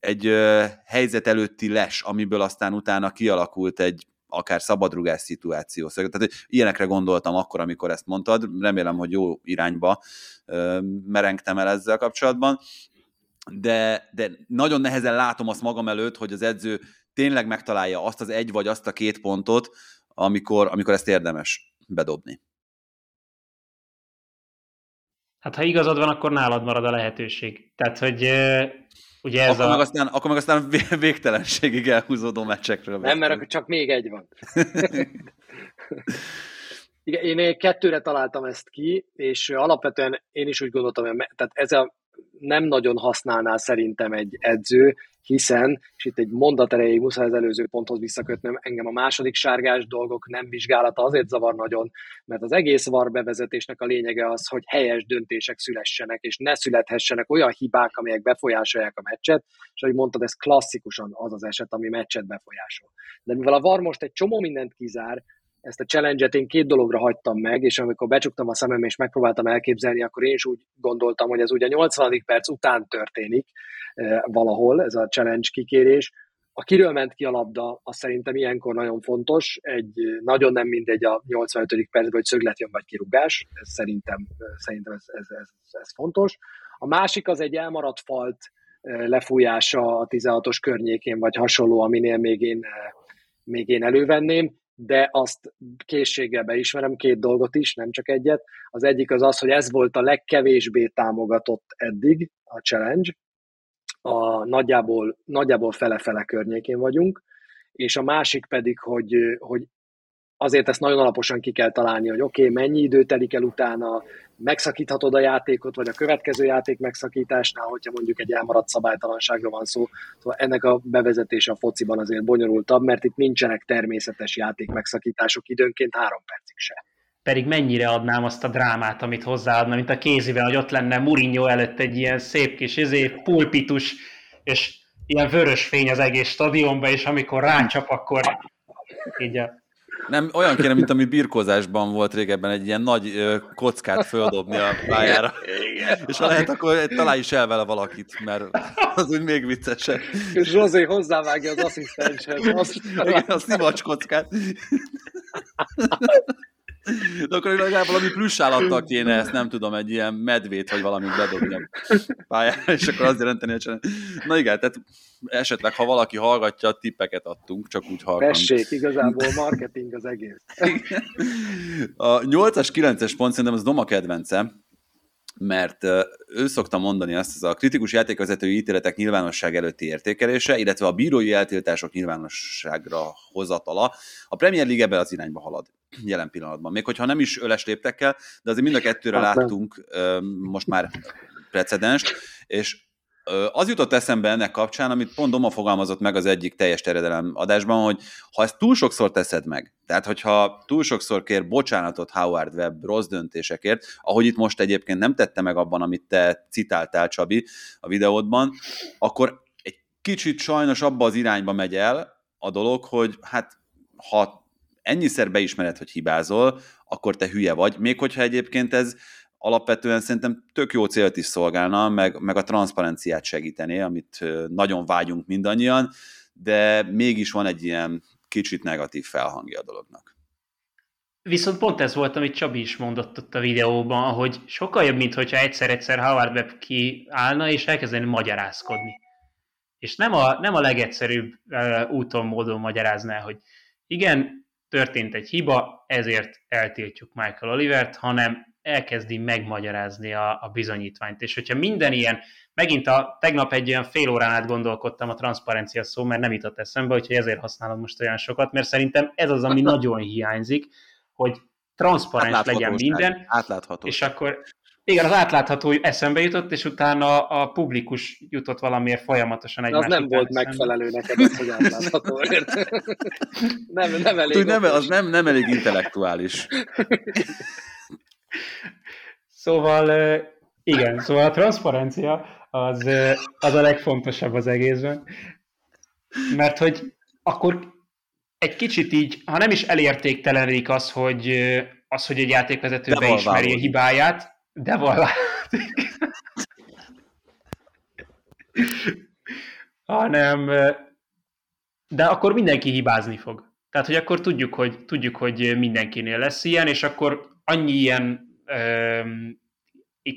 Egy ö, helyzet előtti les, amiből aztán utána kialakult egy akár szabadrugás szituáció. Szóval, Tehát ilyenekre gondoltam akkor, amikor ezt mondtad. Remélem, hogy jó irányba merengtem el ezzel kapcsolatban. De, de nagyon nehezen látom azt magam előtt, hogy az edző tényleg megtalálja azt az egy vagy azt a két pontot, amikor, amikor ezt érdemes bedobni. Hát ha igazad van, akkor nálad marad a lehetőség. Tehát, hogy ugye ez Akkor, a... meg aztán, akkor meg aztán vé- végtelenségig elhúzódó meccsekről Nem, mert akkor csak még egy van. *laughs* Igen, én kettőre találtam ezt ki, és alapvetően én is úgy gondoltam, hogy tehát ez a nem nagyon használná szerintem egy edző, hiszen, és itt egy mondat erejéig muszáj az előző ponthoz visszakötnöm, engem a második sárgás dolgok nem vizsgálata azért zavar nagyon, mert az egész VAR bevezetésnek a lényege az, hogy helyes döntések szülessenek, és ne születhessenek olyan hibák, amelyek befolyásolják a meccset, és ahogy mondtad, ez klasszikusan az az eset, ami meccset befolyásol. De mivel a VAR most egy csomó mindent kizár, ezt a challenge-et én két dologra hagytam meg, és amikor becsuktam a szemem és megpróbáltam elképzelni, akkor én is úgy gondoltam, hogy ez ugye 80. perc után történik eh, valahol, ez a challenge kikérés. A kiről ment ki a labda, az szerintem ilyenkor nagyon fontos. Egy eh, nagyon nem mindegy a 85. percben, hogy szöglet jön vagy kirúgás. Ez szerintem, eh, szerintem ez, ez, ez, ez fontos. A másik az egy elmaradt falt lefújása a 16-os környékén, vagy hasonló, aminél még én, még én elővenném de azt készséggel beismerem két dolgot is, nem csak egyet. Az egyik az az, hogy ez volt a legkevésbé támogatott eddig a challenge, a nagyjából, nagyjából fele-fele környékén vagyunk, és a másik pedig, hogy, hogy azért ezt nagyon alaposan ki kell találni, hogy oké, okay, mennyi idő telik el utána, megszakíthatod a játékot, vagy a következő játék megszakításnál, hogyha mondjuk egy elmaradt szabálytalanságról van szó. Szóval ennek a bevezetése a fociban azért bonyolultabb, mert itt nincsenek természetes játék megszakítások időnként három percig se. pedig mennyire adnám azt a drámát, amit hozzáadna, mint a kéziben, hogy ott lenne Mourinho előtt egy ilyen szép kis izé, pulpitus, és ilyen vörös fény az egész stadionban, és amikor rácsap, akkor így a nem, olyan kéne, mint ami birkózásban volt régebben, egy ilyen nagy kockát földobni a pályára. Igen. És ha lehet, akkor találj is el vele valakit, mert az úgy még viccesebb. És Zsozé hozzávágja az asszisztenshez. Azt Igen, a szivacs kockát. De akkor legalább valami plusz állattal kéne ezt, nem tudom, egy ilyen medvét vagy valamit bedobni a pályára, és akkor azt jelenteni, hogy Na igen, tehát esetleg, ha valaki hallgatja, tippeket adtunk, csak úgy hallgatni. Tessék, igazából marketing az egész. A 8-as, 9-es pont szerintem az Doma kedvence, mert ő szokta mondani azt, hogy a kritikus játékvezetői ítéletek nyilvánosság előtti értékelése, illetve a bírói eltiltások nyilvánosságra hozatala. A Premier League ebben az irányba halad jelen pillanatban. Még hogyha nem is öles léptekkel, de azért mind a kettőre hát láttunk most már precedens, és az jutott eszembe ennek kapcsán, amit pont Doma fogalmazott meg az egyik teljes terjedelem adásban, hogy ha ezt túl sokszor teszed meg, tehát hogyha túl sokszor kér bocsánatot Howard Webb rossz döntésekért, ahogy itt most egyébként nem tette meg abban, amit te citáltál, Csabi, a videódban, akkor egy kicsit sajnos abba az irányba megy el a dolog, hogy hát ha ennyiszer beismered, hogy hibázol, akkor te hülye vagy, még hogyha egyébként ez alapvetően szerintem tök jó célt is szolgálna, meg, meg a transzparenciát segítené, amit nagyon vágyunk mindannyian, de mégis van egy ilyen kicsit negatív felhangja a dolognak. Viszont pont ez volt, amit Csabi is mondott ott a videóban, hogy sokkal jobb, mint hogyha egyszer-egyszer Howard Webb kiállna és elkezdeni magyarázkodni. És nem a, nem a legegyszerűbb uh, úton, módon magyarázná, hogy igen, történt egy hiba, ezért eltiltjuk Michael Olivert, hanem elkezdi megmagyarázni a, a bizonyítványt. És hogyha minden ilyen, megint a, tegnap egy olyan fél órán át gondolkodtam a transzparencia szó, mert nem jutott eszembe, úgyhogy ezért használom most olyan sokat, mert szerintem ez az, ami *laughs* nagyon hiányzik, hogy transzparens legyen minden. Átlátható. És akkor igen, az átlátható eszembe jutott, és utána a publikus jutott valamiért folyamatosan egy Az nem volt eszembe. megfelelő neked, az, hogy átlátható. nem, nem elég. Tud, nem, az nem, nem elég intellektuális. Szóval igen, szóval a transzparencia az, az a legfontosabb az egészben, mert hogy akkor egy kicsit így, ha nem is elértéktelenik az, hogy, az, hogy egy játékvezető beismeri a hibáját, de vallátik. hanem de akkor mindenki hibázni fog. Tehát, hogy akkor tudjuk, hogy, tudjuk, hogy mindenkinél lesz ilyen, és akkor annyi ilyen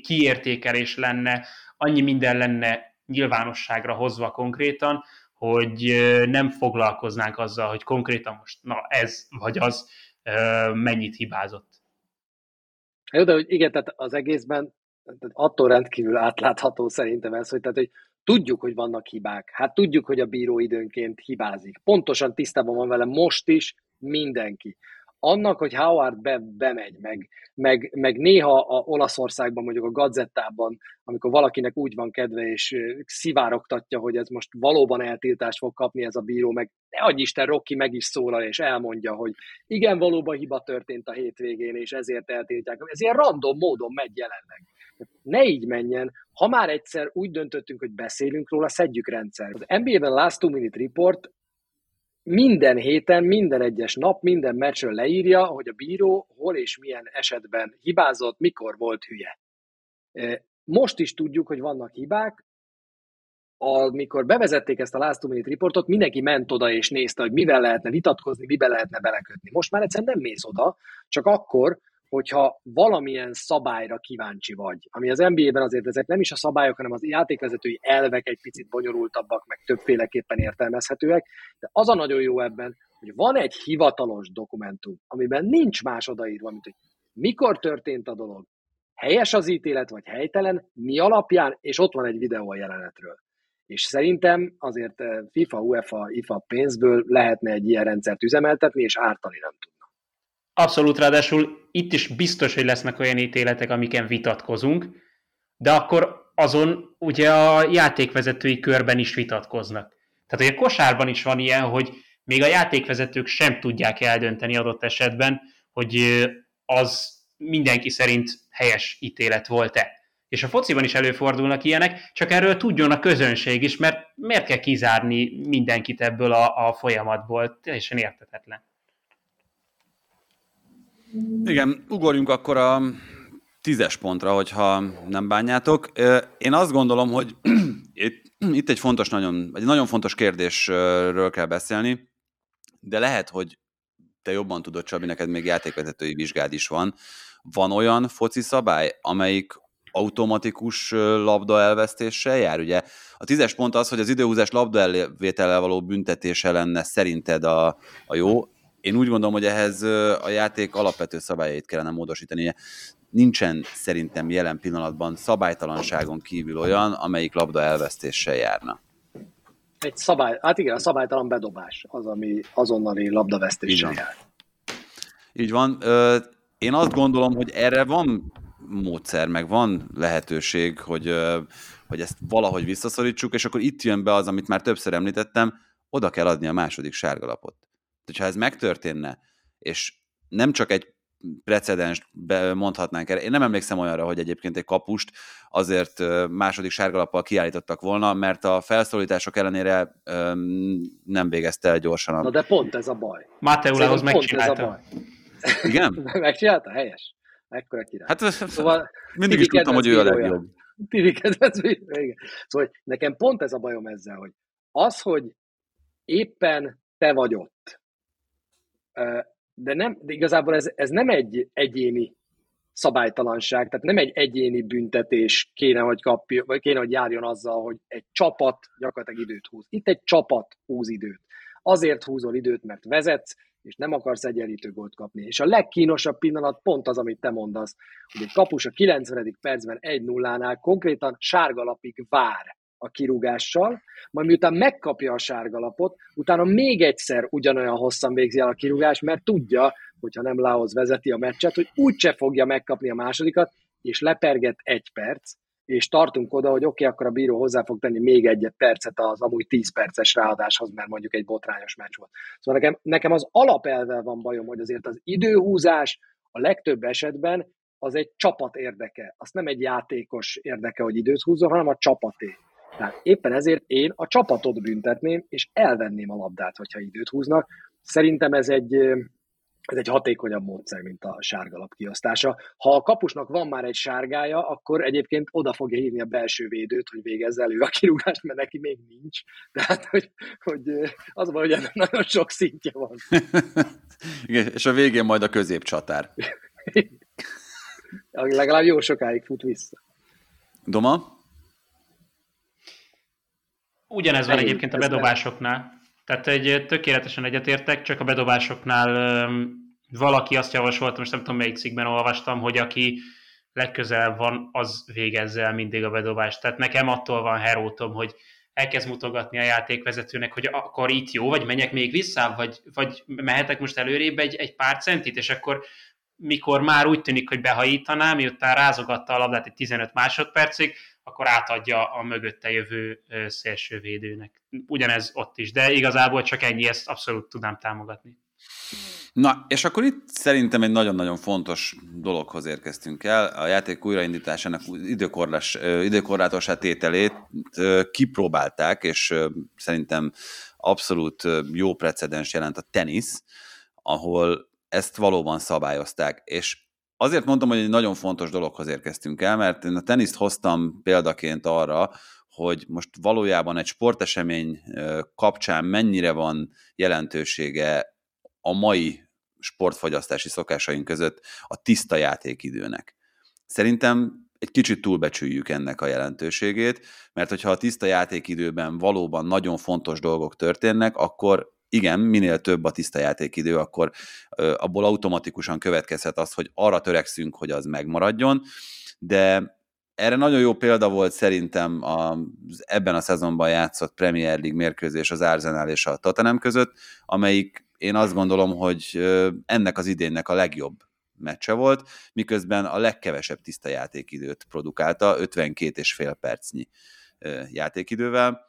kiértékelés lenne, annyi minden lenne nyilvánosságra hozva konkrétan, hogy nem foglalkoznánk azzal, hogy konkrétan most na ez vagy az mennyit hibázott. Jó, de hogy igen, tehát az egészben tehát attól rendkívül átlátható szerintem ez, hogy, tehát, hogy tudjuk, hogy vannak hibák. Hát tudjuk, hogy a bíró időnként hibázik. Pontosan tisztában van vele most is mindenki annak, hogy Howard be, bemegy, meg, meg, meg néha a Olaszországban, mondjuk a gazettában, amikor valakinek úgy van kedve, és szivárogtatja, hogy ez most valóban eltiltást fog kapni ez a bíró, meg ne adj Isten, Rocky meg is szólal, és elmondja, hogy igen, valóban hiba történt a hétvégén, és ezért eltiltják. Ez ilyen random módon megy jelenleg. Ne így menjen, ha már egyszer úgy döntöttünk, hogy beszélünk róla, szedjük rendszer. Az NBA-ben Last Two Minute Report minden héten, minden egyes nap, minden meccsről leírja, hogy a bíró hol és milyen esetben hibázott, mikor volt hülye. Most is tudjuk, hogy vannak hibák, amikor bevezették ezt a Last Two Minute Reportot, mindenki ment oda és nézte, hogy mivel lehetne vitatkozni, miben lehetne belekötni. Most már egyszerűen nem mész oda, csak akkor, hogyha valamilyen szabályra kíváncsi vagy, ami az NBA-ben azért ezek nem is a szabályok, hanem az játékvezetői elvek egy picit bonyolultabbak, meg többféleképpen értelmezhetőek, de az a nagyon jó ebben, hogy van egy hivatalos dokumentum, amiben nincs más odaírva, mint hogy mikor történt a dolog, helyes az ítélet, vagy helytelen, mi alapján, és ott van egy videó a jelenetről. És szerintem azért eh, FIFA, UEFA, IFA pénzből lehetne egy ilyen rendszert üzemeltetni, és ártani nem tud. Abszolút, ráadásul itt is biztos, hogy lesznek olyan ítéletek, amiken vitatkozunk, de akkor azon ugye a játékvezetői körben is vitatkoznak. Tehát ugye a kosárban is van ilyen, hogy még a játékvezetők sem tudják eldönteni adott esetben, hogy az mindenki szerint helyes ítélet volt-e. És a fociban is előfordulnak ilyenek, csak erről tudjon a közönség is, mert miért kell kizárni mindenkit ebből a, a folyamatból? Teljesen értetetlen. Igen, ugorjunk akkor a tízes pontra, hogyha nem bánjátok. Én azt gondolom, hogy *clears throat* itt, itt egy fontos, nagyon, egy nagyon fontos kérdésről kell beszélni, de lehet, hogy te jobban tudod, Csabi, neked még játékvezetői vizsgád is van. Van olyan foci szabály, amelyik automatikus labda elvesztéssel jár? Ugye a tízes pont az, hogy az időhúzás labda elvétellel való büntetése lenne szerinted a, a jó. Én úgy gondolom, hogy ehhez a játék alapvető szabályait kellene módosítani. Nincsen szerintem jelen pillanatban szabálytalanságon kívül olyan, amelyik labda elvesztéssel járna. Egy szabály, hát igen, a szabálytalan bedobás az, ami azonnali labdavesztéssel jár. Így van. Én azt gondolom, hogy erre van módszer, meg van lehetőség, hogy, hogy ezt valahogy visszaszorítsuk, és akkor itt jön be az, amit már többször említettem, oda kell adni a második sárgalapot. Tehát, ha ez megtörténne, és nem csak egy precedens mondhatnánk erre. Én nem emlékszem olyanra, hogy egyébként egy kapust azért második sárgalappal kiállítottak volna, mert a felszólítások ellenére nem végezte el gyorsan. Na de pont ez a baj. Mateulához megcsinálta. Igen? *laughs* Megcsinálta? Helyes. Ekkora király. Hát szóval mindig is tudtam, hogy ő a legjobb. Tibi kedvenc igen. Szóval nekem pont ez a bajom ezzel, hogy az, hogy éppen te vagy ott, de, nem, de igazából ez, ez nem egy egyéni szabálytalanság, tehát nem egy egyéni büntetés kéne, hogy kapja, vagy kéne, hogy járjon azzal, hogy egy csapat gyakorlatilag időt húz. Itt egy csapat húz időt. Azért húzol időt, mert vezetsz, és nem akarsz egyenlítő gólt kapni. És a legkínosabb pillanat pont az, amit te mondasz, hogy egy kapus a 90. percben 1-0-nál konkrétan sárgalapig vár a kirúgással, majd miután megkapja a sárgalapot, utána még egyszer ugyanolyan hosszan végzi el a kirúgást, mert tudja, hogyha nem Lához vezeti a meccset, hogy úgyse fogja megkapni a másodikat, és leperget egy perc, és tartunk oda, hogy oké, okay, akkor a bíró hozzá fog tenni még egy percet az amúgy 10 perces ráadáshoz, mert mondjuk egy botrányos meccs volt. Szóval nekem, nekem az alapelvel van bajom, hogy azért az időhúzás a legtöbb esetben az egy csapat érdeke. Azt nem egy játékos érdeke, hogy időt húzzon, hanem a csapaté. Tehát éppen ezért én a csapatot büntetném, és elvenném a labdát, hogyha időt húznak. Szerintem ez egy, ez egy hatékonyabb módszer, mint a sárgalap kiosztása. Ha a kapusnak van már egy sárgája, akkor egyébként oda fogja hívni a belső védőt, hogy végezze elő a kirúgást, mert neki még nincs. Tehát, hogy, hogy az van, hogy ennek nagyon sok szintje van. *laughs* Igen, és a végén majd a középcsatár. *laughs* Legalább jó sokáig fut vissza. Doma? Ugyanez van egyébként a bedobásoknál. Tehát egy tökéletesen egyetértek, csak a bedobásoknál um, valaki azt javasolta, most nem tudom melyik cikkben olvastam, hogy aki legközelebb van, az végezze el mindig a bedobást. Tehát nekem attól van herótom, hogy elkezd mutogatni a játékvezetőnek, hogy akkor itt jó, vagy menjek még vissza, vagy, vagy mehetek most előrébb egy, egy pár centit, és akkor mikor már úgy tűnik, hogy behajítaná, miután rázogatta a labdát egy 15 másodpercig, akkor átadja a mögötte jövő szélsővédőnek. Ugyanez ott is, de igazából csak ennyi, ezt abszolút tudnám támogatni. Na, és akkor itt szerintem egy nagyon-nagyon fontos dologhoz érkeztünk el. A játék újraindításának időkorlás, időkorlátos tételét kipróbálták, és szerintem abszolút jó precedens jelent a tenisz, ahol ezt valóban szabályozták. És azért mondtam, hogy egy nagyon fontos dologhoz érkeztünk el, mert én a teniszt hoztam példaként arra, hogy most valójában egy sportesemény kapcsán mennyire van jelentősége a mai sportfogyasztási szokásaink között a tiszta játékidőnek. Szerintem egy kicsit túlbecsüljük ennek a jelentőségét, mert hogyha a tiszta játékidőben valóban nagyon fontos dolgok történnek, akkor igen, minél több a tiszta játékidő, akkor abból automatikusan következhet az, hogy arra törekszünk, hogy az megmaradjon, de erre nagyon jó példa volt szerintem az ebben a szezonban játszott Premier League mérkőzés az Arsenal és a Tottenham között, amelyik én azt gondolom, hogy ennek az idénnek a legjobb meccse volt, miközben a legkevesebb tiszta játékidőt produkálta, 52 és fél percnyi játékidővel,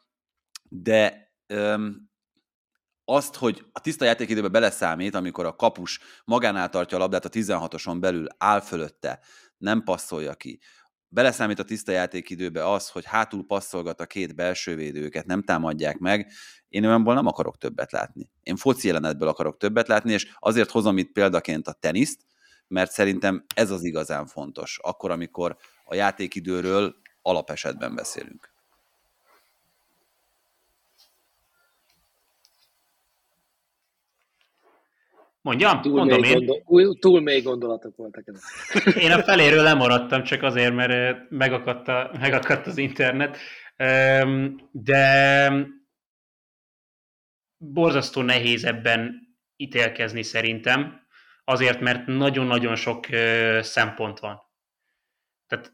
de azt, hogy a tiszta játékidőbe beleszámít, amikor a kapus magánál tartja a labdát a 16-oson belül, áll fölötte, nem passzolja ki, beleszámít a tiszta játékidőbe az, hogy hátul passzolgat a két belső védőket, nem támadják meg, én olyanból nem akarok többet látni. Én foci jelenetből akarok többet látni, és azért hozom itt példaként a teniszt, mert szerintem ez az igazán fontos, akkor, amikor a játékidőről alapesetben beszélünk. Mondjam? Túl Mondom én. gondol, túl mély gondolatok voltak ezek. *laughs* Én a feléről lemaradtam, csak azért, mert megakadt, a, megakadt az internet. De borzasztó nehéz ebben ítélkezni szerintem, azért, mert nagyon-nagyon sok szempont van. Tehát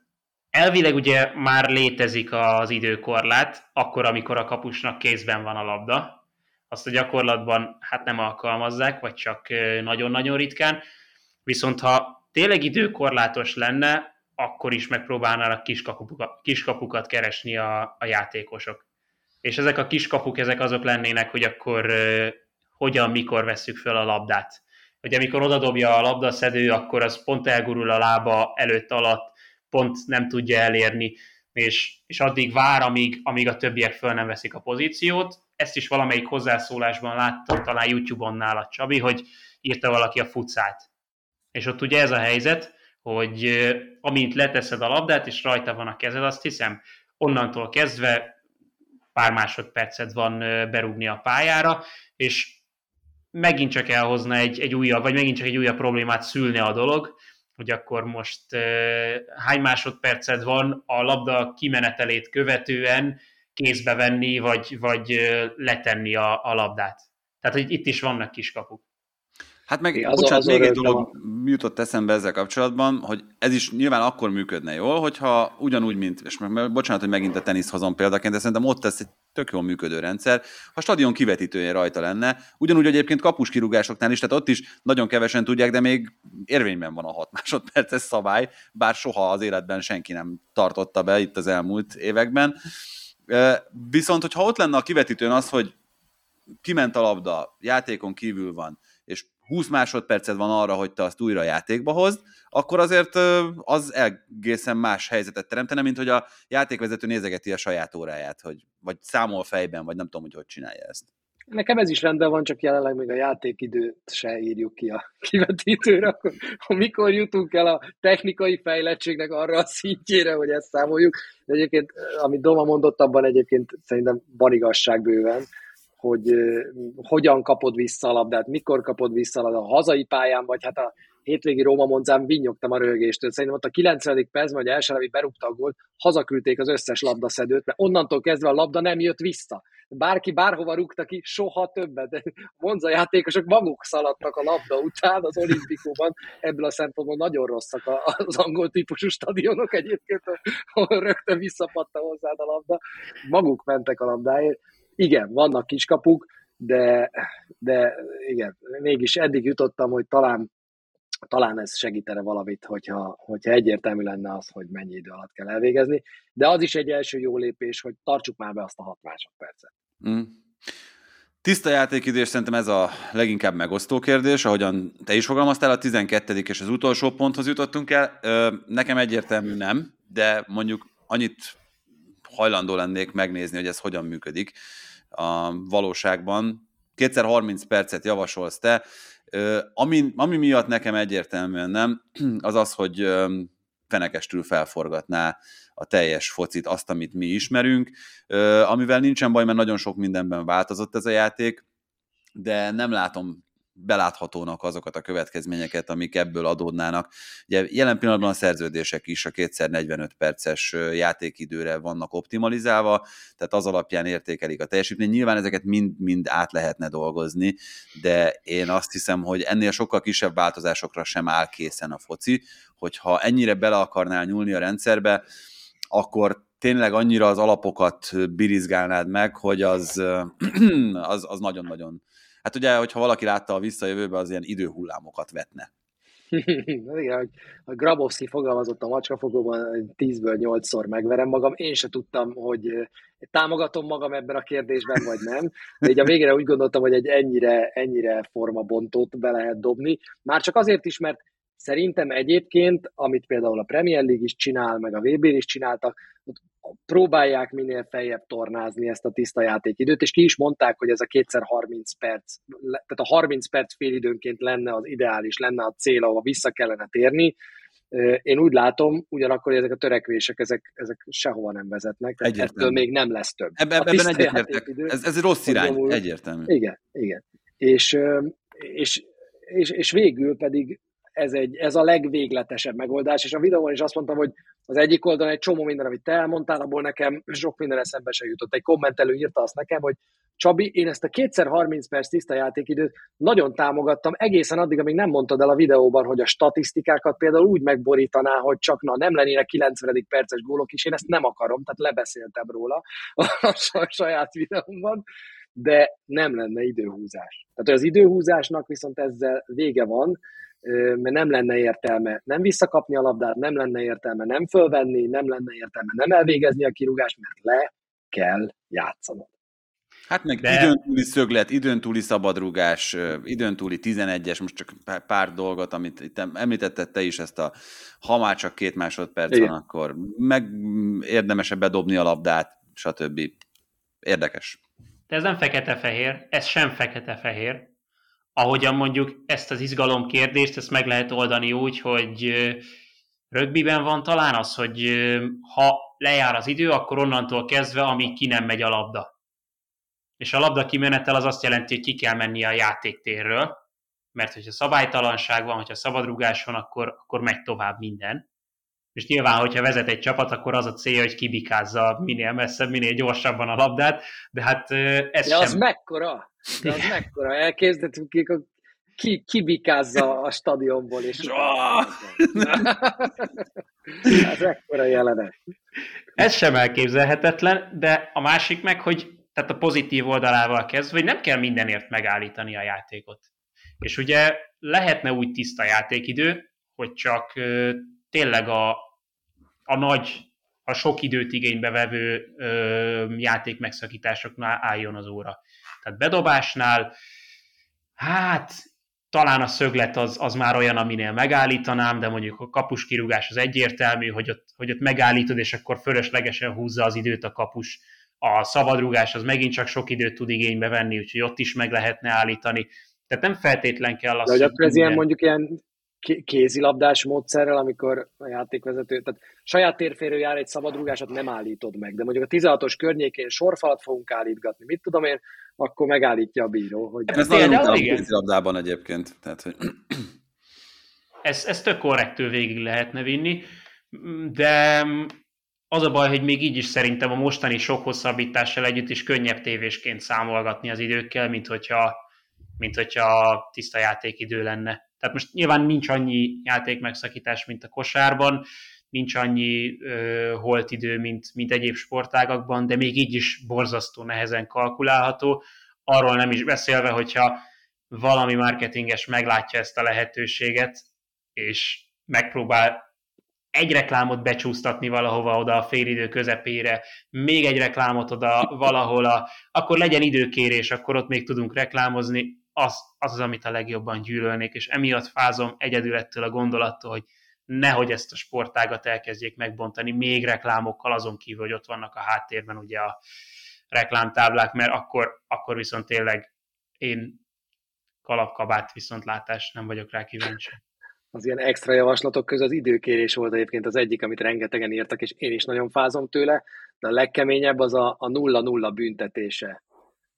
elvileg ugye már létezik az időkorlát, akkor, amikor a kapusnak kézben van a labda, azt a gyakorlatban hát nem alkalmazzák, vagy csak nagyon-nagyon ritkán. Viszont ha tényleg időkorlátos lenne, akkor is megpróbálnának kiskapukat, kiskapukat keresni a, a játékosok. És ezek a kiskapuk, ezek azok lennének, hogy akkor hogyan, mikor vesszük föl a labdát. Hogy amikor odadobja a labdaszedő, akkor az pont elgurul a lába előtt alatt, pont nem tudja elérni, és, és addig vár, amíg, amíg a többiek föl nem veszik a pozíciót, ezt is valamelyik hozzászólásban láttam, talán YouTube-on nála Csabi, hogy írta valaki a futszát. És ott ugye ez a helyzet, hogy amint leteszed a labdát, és rajta van a kezed, azt hiszem, onnantól kezdve pár másodpercet van berúgni a pályára, és megint csak elhozna egy, egy újabb, vagy megint csak egy újabb problémát szülne a dolog, hogy akkor most hány másodpercet van a labda kimenetelét követően, kézbe venni, vagy, vagy letenni a, a labdát. Tehát, hogy itt is vannak kiskapuk. Hát meg, az bocsánat, az még egy dolog a... jutott eszembe ezzel kapcsolatban, hogy ez is nyilván akkor működne jól, hogyha ugyanúgy, mint, és meg, bocsánat, hogy megint a tenisz hozom példaként, de szerintem ott ez egy tök jól működő rendszer, ha stadion kivetítője rajta lenne, ugyanúgy egyébként kapus kirúgásoknál is, tehát ott is nagyon kevesen tudják, de még érvényben van a 6 másodperces szabály, bár soha az életben senki nem tartotta be itt az elmúlt években. Viszont, hogyha ott lenne a kivetítőn az, hogy kiment a labda, játékon kívül van, és 20 másodperced van arra, hogy te azt újra játékba hozd, akkor azért az egészen más helyzetet teremtene, mint hogy a játékvezető nézegeti a saját óráját, hogy, vagy számol fejben, vagy nem tudom, hogy hogy csinálja ezt. Nekem ez is rendben van, csak jelenleg még a játékidőt se írjuk ki a *laughs* kivetítőre, akkor mikor jutunk el a technikai fejlettségnek arra a szintjére, hogy ezt számoljuk. De egyébként, amit Doma mondott, abban egyébként szerintem van igazság bőven, hogy hogyan kapod vissza a labdát, mikor kapod vissza a labdát, a hazai pályán, vagy hát a hétvégi Róma Monzán vinyogtam a rögéstől. Szerintem ott a 90. percben, hogy első berúgta a gólt, hazaküldték az összes labdaszedőt, mert onnantól kezdve a labda nem jött vissza. Bárki bárhova rúgta ki, soha többet. De Monza játékosok maguk szaladtak a labda után az olimpikóban. Ebből a szempontból nagyon rosszak az angol típusú stadionok egyébként, ahol rögtön visszapadta hozzá a labda. Maguk mentek a labdáért igen, vannak kiskapuk, de, de igen, mégis eddig jutottam, hogy talán, talán ez segítene valamit, hogyha, hogyha egyértelmű lenne az, hogy mennyi idő alatt kell elvégezni, de az is egy első jó lépés, hogy tartsuk már be azt a hat másodpercet. Mm. Tiszta játékidő, és szerintem ez a leginkább megosztó kérdés, ahogyan te is fogalmaztál, a 12. és az utolsó ponthoz jutottunk el. Nekem egyértelmű nem, de mondjuk annyit hajlandó lennék megnézni, hogy ez hogyan működik a valóságban. Kétszer 30 percet javasolsz te, ami, ami miatt nekem egyértelműen nem, az az, hogy fenekestül felforgatná a teljes focit, azt, amit mi ismerünk, amivel nincsen baj, mert nagyon sok mindenben változott ez a játék, de nem látom beláthatónak azokat a következményeket, amik ebből adódnának. Ugye jelen pillanatban a szerződések is a kétszer 45 perces játékidőre vannak optimalizálva, tehát az alapján értékelik a teljesítményt. Nyilván ezeket mind-mind át lehetne dolgozni, de én azt hiszem, hogy ennél sokkal kisebb változásokra sem áll készen a foci, hogyha ennyire bele akarnál nyúlni a rendszerbe, akkor tényleg annyira az alapokat birizgálnád meg, hogy az, *clears throat* az, az nagyon-nagyon Hát ugye, hogyha valaki látta a visszajövőbe, az ilyen időhullámokat vetne. *laughs* Igen, hogy a Grabowski fogalmazott a macskafogóban, 10-ből 8-szor megverem magam. Én se tudtam, hogy támogatom magam ebben a kérdésben, vagy nem. De így a végére úgy gondoltam, hogy egy ennyire, ennyire formabontót be lehet dobni. Már csak azért is, mert Szerintem egyébként, amit például a Premier League is csinál, meg a vb is csináltak, próbálják minél feljebb tornázni ezt a tiszta játékidőt, és ki is mondták, hogy ez a kétszer 30 perc, tehát a 30 perc félidőnként lenne az ideális, lenne a cél, ahova vissza kellene térni. Én úgy látom, ugyanakkor, hogy ezek a törekvések, ezek, ezek sehova nem vezetnek, tehát egyértelmű. ettől még nem lesz több. Ebben, ebben egyetértek. Ez, ez rossz irány, úgy, egyértelmű. Igen, igen. És, és, és, és végül pedig ez, egy, ez a legvégletesebb megoldás, és a videóban is azt mondtam, hogy az egyik oldalon egy csomó minden, amit te elmondtál, abból nekem sok minden eszembe se jutott. Egy kommentelő írta azt nekem, hogy Csabi, én ezt a kétszer 30 perc tiszta játékidőt nagyon támogattam, egészen addig, amíg nem mondtad el a videóban, hogy a statisztikákat például úgy megborítaná, hogy csak na, nem lennének 90. perces gólok is, én ezt nem akarom, tehát lebeszéltem róla a saját videómban, de nem lenne időhúzás. Tehát az időhúzásnak viszont ezzel vége van, mert nem lenne értelme nem visszakapni a labdát, nem lenne értelme nem fölvenni, nem lenne értelme nem elvégezni a kirúgást, mert le kell játszanod. Hát meg De... időn túli szöglet, időn túli szabadrugás, időn túli 11-es, most csak pár dolgot, amit itt említetted te is, ezt a ha már csak két másodperc Igen. van, akkor meg érdemesebb bedobni a labdát, stb. Érdekes. De ez nem fekete-fehér, ez sem fekete-fehér, ahogyan mondjuk ezt az izgalom kérdést, ezt meg lehet oldani úgy, hogy rögbiben van talán az, hogy ha lejár az idő, akkor onnantól kezdve, amíg ki nem megy a labda. És a labda kimenetel az azt jelenti, hogy ki kell menni a játéktérről, mert hogyha szabálytalanság van, hogyha szabadrugás van, akkor, akkor megy tovább minden. És nyilván, hogyha vezet egy csapat, akkor az a célja, hogy kibikázza minél messzebb, minél gyorsabban a labdát, de hát ez de sem... az mekkora? De az mekkora? Elkezdetünk ki, ki, kibikázza a stadionból, és *laughs* ez mekkora jelenet. Ez sem elképzelhetetlen, de a másik meg, hogy tehát a pozitív oldalával kezdve, hogy nem kell mindenért megállítani a játékot. És ugye lehetne úgy tiszta játékidő, hogy csak tényleg a, a nagy, a sok időt igénybe vevő ö, játék megszakításoknál álljon az óra. Tehát bedobásnál, hát talán a szöglet az, az már olyan, aminél megállítanám, de mondjuk a kapus kirúgás az egyértelmű, hogy ott, hogy ott megállítod, és akkor fölöslegesen húzza az időt a kapus. A szabadrugás az megint csak sok időt tud igénybe venni, úgyhogy ott is meg lehetne állítani. Tehát nem feltétlen kell az, De hogy akkor ez ilyen mondjuk ilyen kézilabdás módszerrel, amikor a játékvezető, tehát saját térférő jár egy szabadrugásat nem állítod meg, de mondjuk a 16-os környékén sorfalat fogunk állítgatni, mit tudom én, akkor megállítja a bíró. Hogy... Ez nagyon a kézilabdában egyébként. Tehát, hogy... ez, ez tök korrektül végig lehetne vinni, de az a baj, hogy még így is szerintem a mostani sok hosszabbítással együtt is könnyebb tévésként számolgatni az időkkel, mint hogyha, mint hogyha tiszta játékidő lenne. Tehát most nyilván nincs annyi játék megszakítás, mint a kosárban, nincs annyi ö, holtidő, mint, mint egyéb sportágakban, de még így is borzasztó nehezen kalkulálható. Arról nem is beszélve, hogyha valami marketinges meglátja ezt a lehetőséget, és megpróbál egy reklámot becsúsztatni valahova oda a félidő közepére, még egy reklámot oda valahol, a, akkor legyen időkérés, akkor ott még tudunk reklámozni, az, az az, amit a legjobban gyűlölnék, és emiatt fázom egyedül ettől a gondolattól, hogy nehogy ezt a sportágat elkezdjék megbontani még reklámokkal, azon kívül, hogy ott vannak a háttérben ugye a reklámtáblák, mert akkor, akkor viszont tényleg én kalapkabát viszontlátás nem vagyok rá kíváncsi. Az ilyen extra javaslatok között az időkérés volt egyébként az egyik, amit rengetegen írtak, és én is nagyon fázom tőle, de a legkeményebb az a, a nulla-nulla büntetése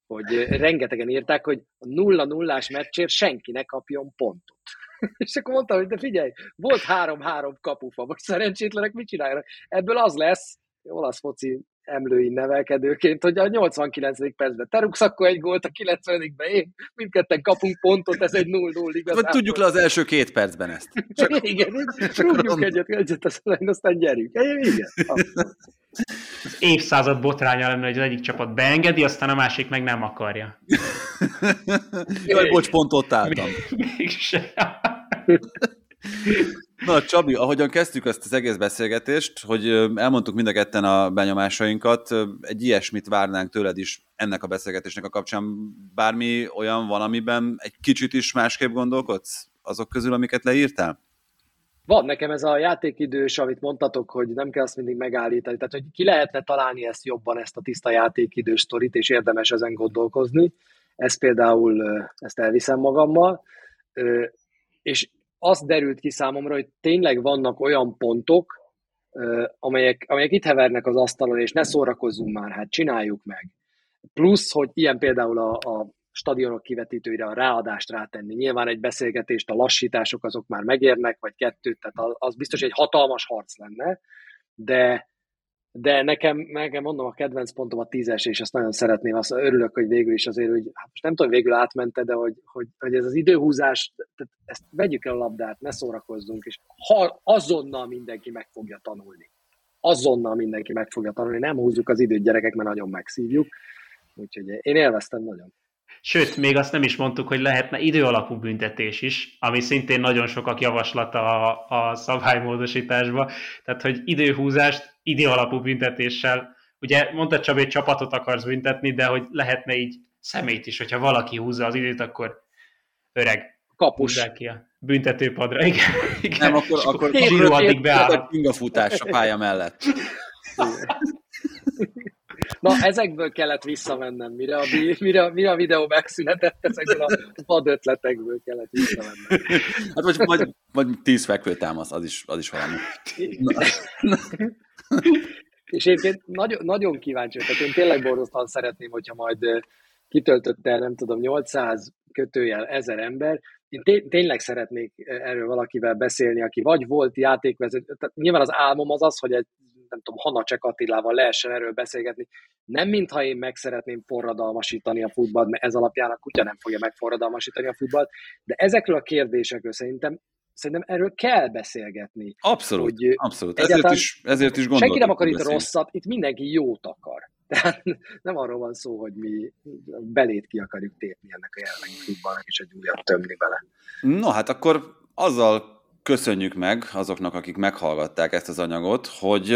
hogy rengetegen írták, hogy a nulla-nullás meccsért senki ne kapjon pontot. *laughs* És akkor mondtam, hogy de figyelj, volt három-három kapufa, most szerencsétlenek mit csinálnak? Ebből az lesz, olasz foci emlői nevelkedőként, hogy a 89. percben te rúgsz akkor egy gólt, a 90-ben én, mindketten kapunk pontot, ez egy 0-0 igazából. Tudjuk le az első két percben ezt. *laughs* Csak... igen, csak rúgjuk egyet, egyet, aztán, aztán gyerünk. Igen, *laughs* az évszázad botránya lenne, hogy az egyik csapat beengedi, aztán a másik meg nem akarja. *laughs* Jaj, bocs, pont ott álltam. Mégse. Na, Csabi, ahogyan kezdtük ezt az egész beszélgetést, hogy elmondtuk mind a ketten a benyomásainkat, egy ilyesmit várnánk tőled is ennek a beszélgetésnek a kapcsán. Bármi olyan van, amiben egy kicsit is másképp gondolkodsz azok közül, amiket leírtál? Van nekem ez a játékidős, amit mondtatok, hogy nem kell azt mindig megállítani. Tehát, hogy ki lehetne találni ezt jobban, ezt a tiszta játékidős sztorit, és érdemes ezen gondolkozni. Ez például, ezt elviszem magammal. És azt derült ki számomra, hogy tényleg vannak olyan pontok, amelyek, amelyek itt hevernek az asztalon, és ne szórakozzunk már, hát csináljuk meg. Plusz, hogy ilyen például a, a stadionok kivetítőire a ráadást rátenni. Nyilván egy beszélgetést, a lassítások azok már megérnek, vagy kettőt, tehát az biztos egy hatalmas harc lenne, de, de nekem, nekem mondom, a kedvenc pontom a tízes, és azt nagyon szeretném, azt örülök, hogy végül is azért, hogy hát most nem tudom, végül átmente, de hogy, hogy, hogy ez az időhúzás, tehát ezt vegyük el a labdát, ne szórakozzunk, és ha azonnal mindenki meg fogja tanulni. Azonnal mindenki meg fogja tanulni, nem húzzuk az időt gyerekek, mert nagyon megszívjuk. Úgyhogy én élveztem nagyon. Sőt, még azt nem is mondtuk, hogy lehetne időalapú büntetés is, ami szintén nagyon sokak javaslata a, a szabálymódosításba. Tehát, hogy időhúzást időalapú büntetéssel, ugye mondta Csabi, hogy csapatot akarsz büntetni, de hogy lehetne így szemét is, hogyha valaki húzza az időt, akkor öreg. Kapus. ki a büntetőpadra. Igen, igen. Nem, akkor, akkor, akkor addig beáll. A futás a pálya mellett. Na, ezekből kellett visszamennem, mire a, mire, mire a videó megszünetett, ezekből a vad ötletekből kellett visszamennem. Hát vagy, vagy, vagy tíz fekvő támasz, az is, az is valami. És én nagyon, nagyon kíváncsi vagyok, én tényleg borzasztóan szeretném, hogyha majd kitöltött el, nem tudom, 800 kötőjel ezer ember, én té- tényleg szeretnék erről valakivel beszélni, aki vagy volt játékvezető, tehát nyilván az álmom az az, hogy egy nem tudom, Hanacsek Attilával lehessen erről beszélgetni. Nem mintha én meg szeretném forradalmasítani a futballt, mert ez alapján a kutya nem fogja megforradalmasítani a futballt, de ezekről a kérdésekről szerintem szerintem erről kell beszélgetni. Abszolút, hogy abszolút. Ezért is, ezért is Senki nem akar itt rosszat, itt mindenki jót akar. *laughs* Tehát nem arról van szó, hogy mi belét ki akarjuk tépni ennek a jelenlegi futballnak, és egy újat tömni bele. No, hát akkor azzal köszönjük meg azoknak, akik meghallgatták ezt az anyagot, hogy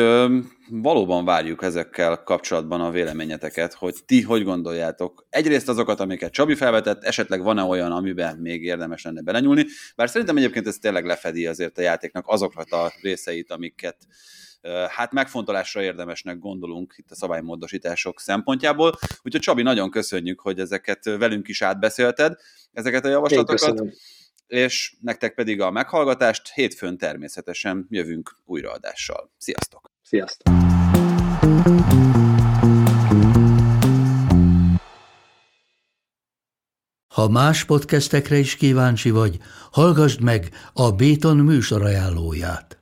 valóban várjuk ezekkel kapcsolatban a véleményeteket, hogy ti hogy gondoljátok. Egyrészt azokat, amiket Csabi felvetett, esetleg van-e olyan, amiben még érdemes lenne belenyúlni, bár szerintem egyébként ez tényleg lefedi azért a játéknak azokat a részeit, amiket hát megfontolásra érdemesnek gondolunk itt a szabálymódosítások szempontjából. Úgyhogy Csabi, nagyon köszönjük, hogy ezeket velünk is átbeszélted, ezeket a javaslatokat és nektek pedig a meghallgatást hétfőn természetesen jövünk újraadással. Sziasztok! Sziasztok! Ha más podcastekre is kíváncsi vagy, hallgassd meg a Béton műsor ajánlóját.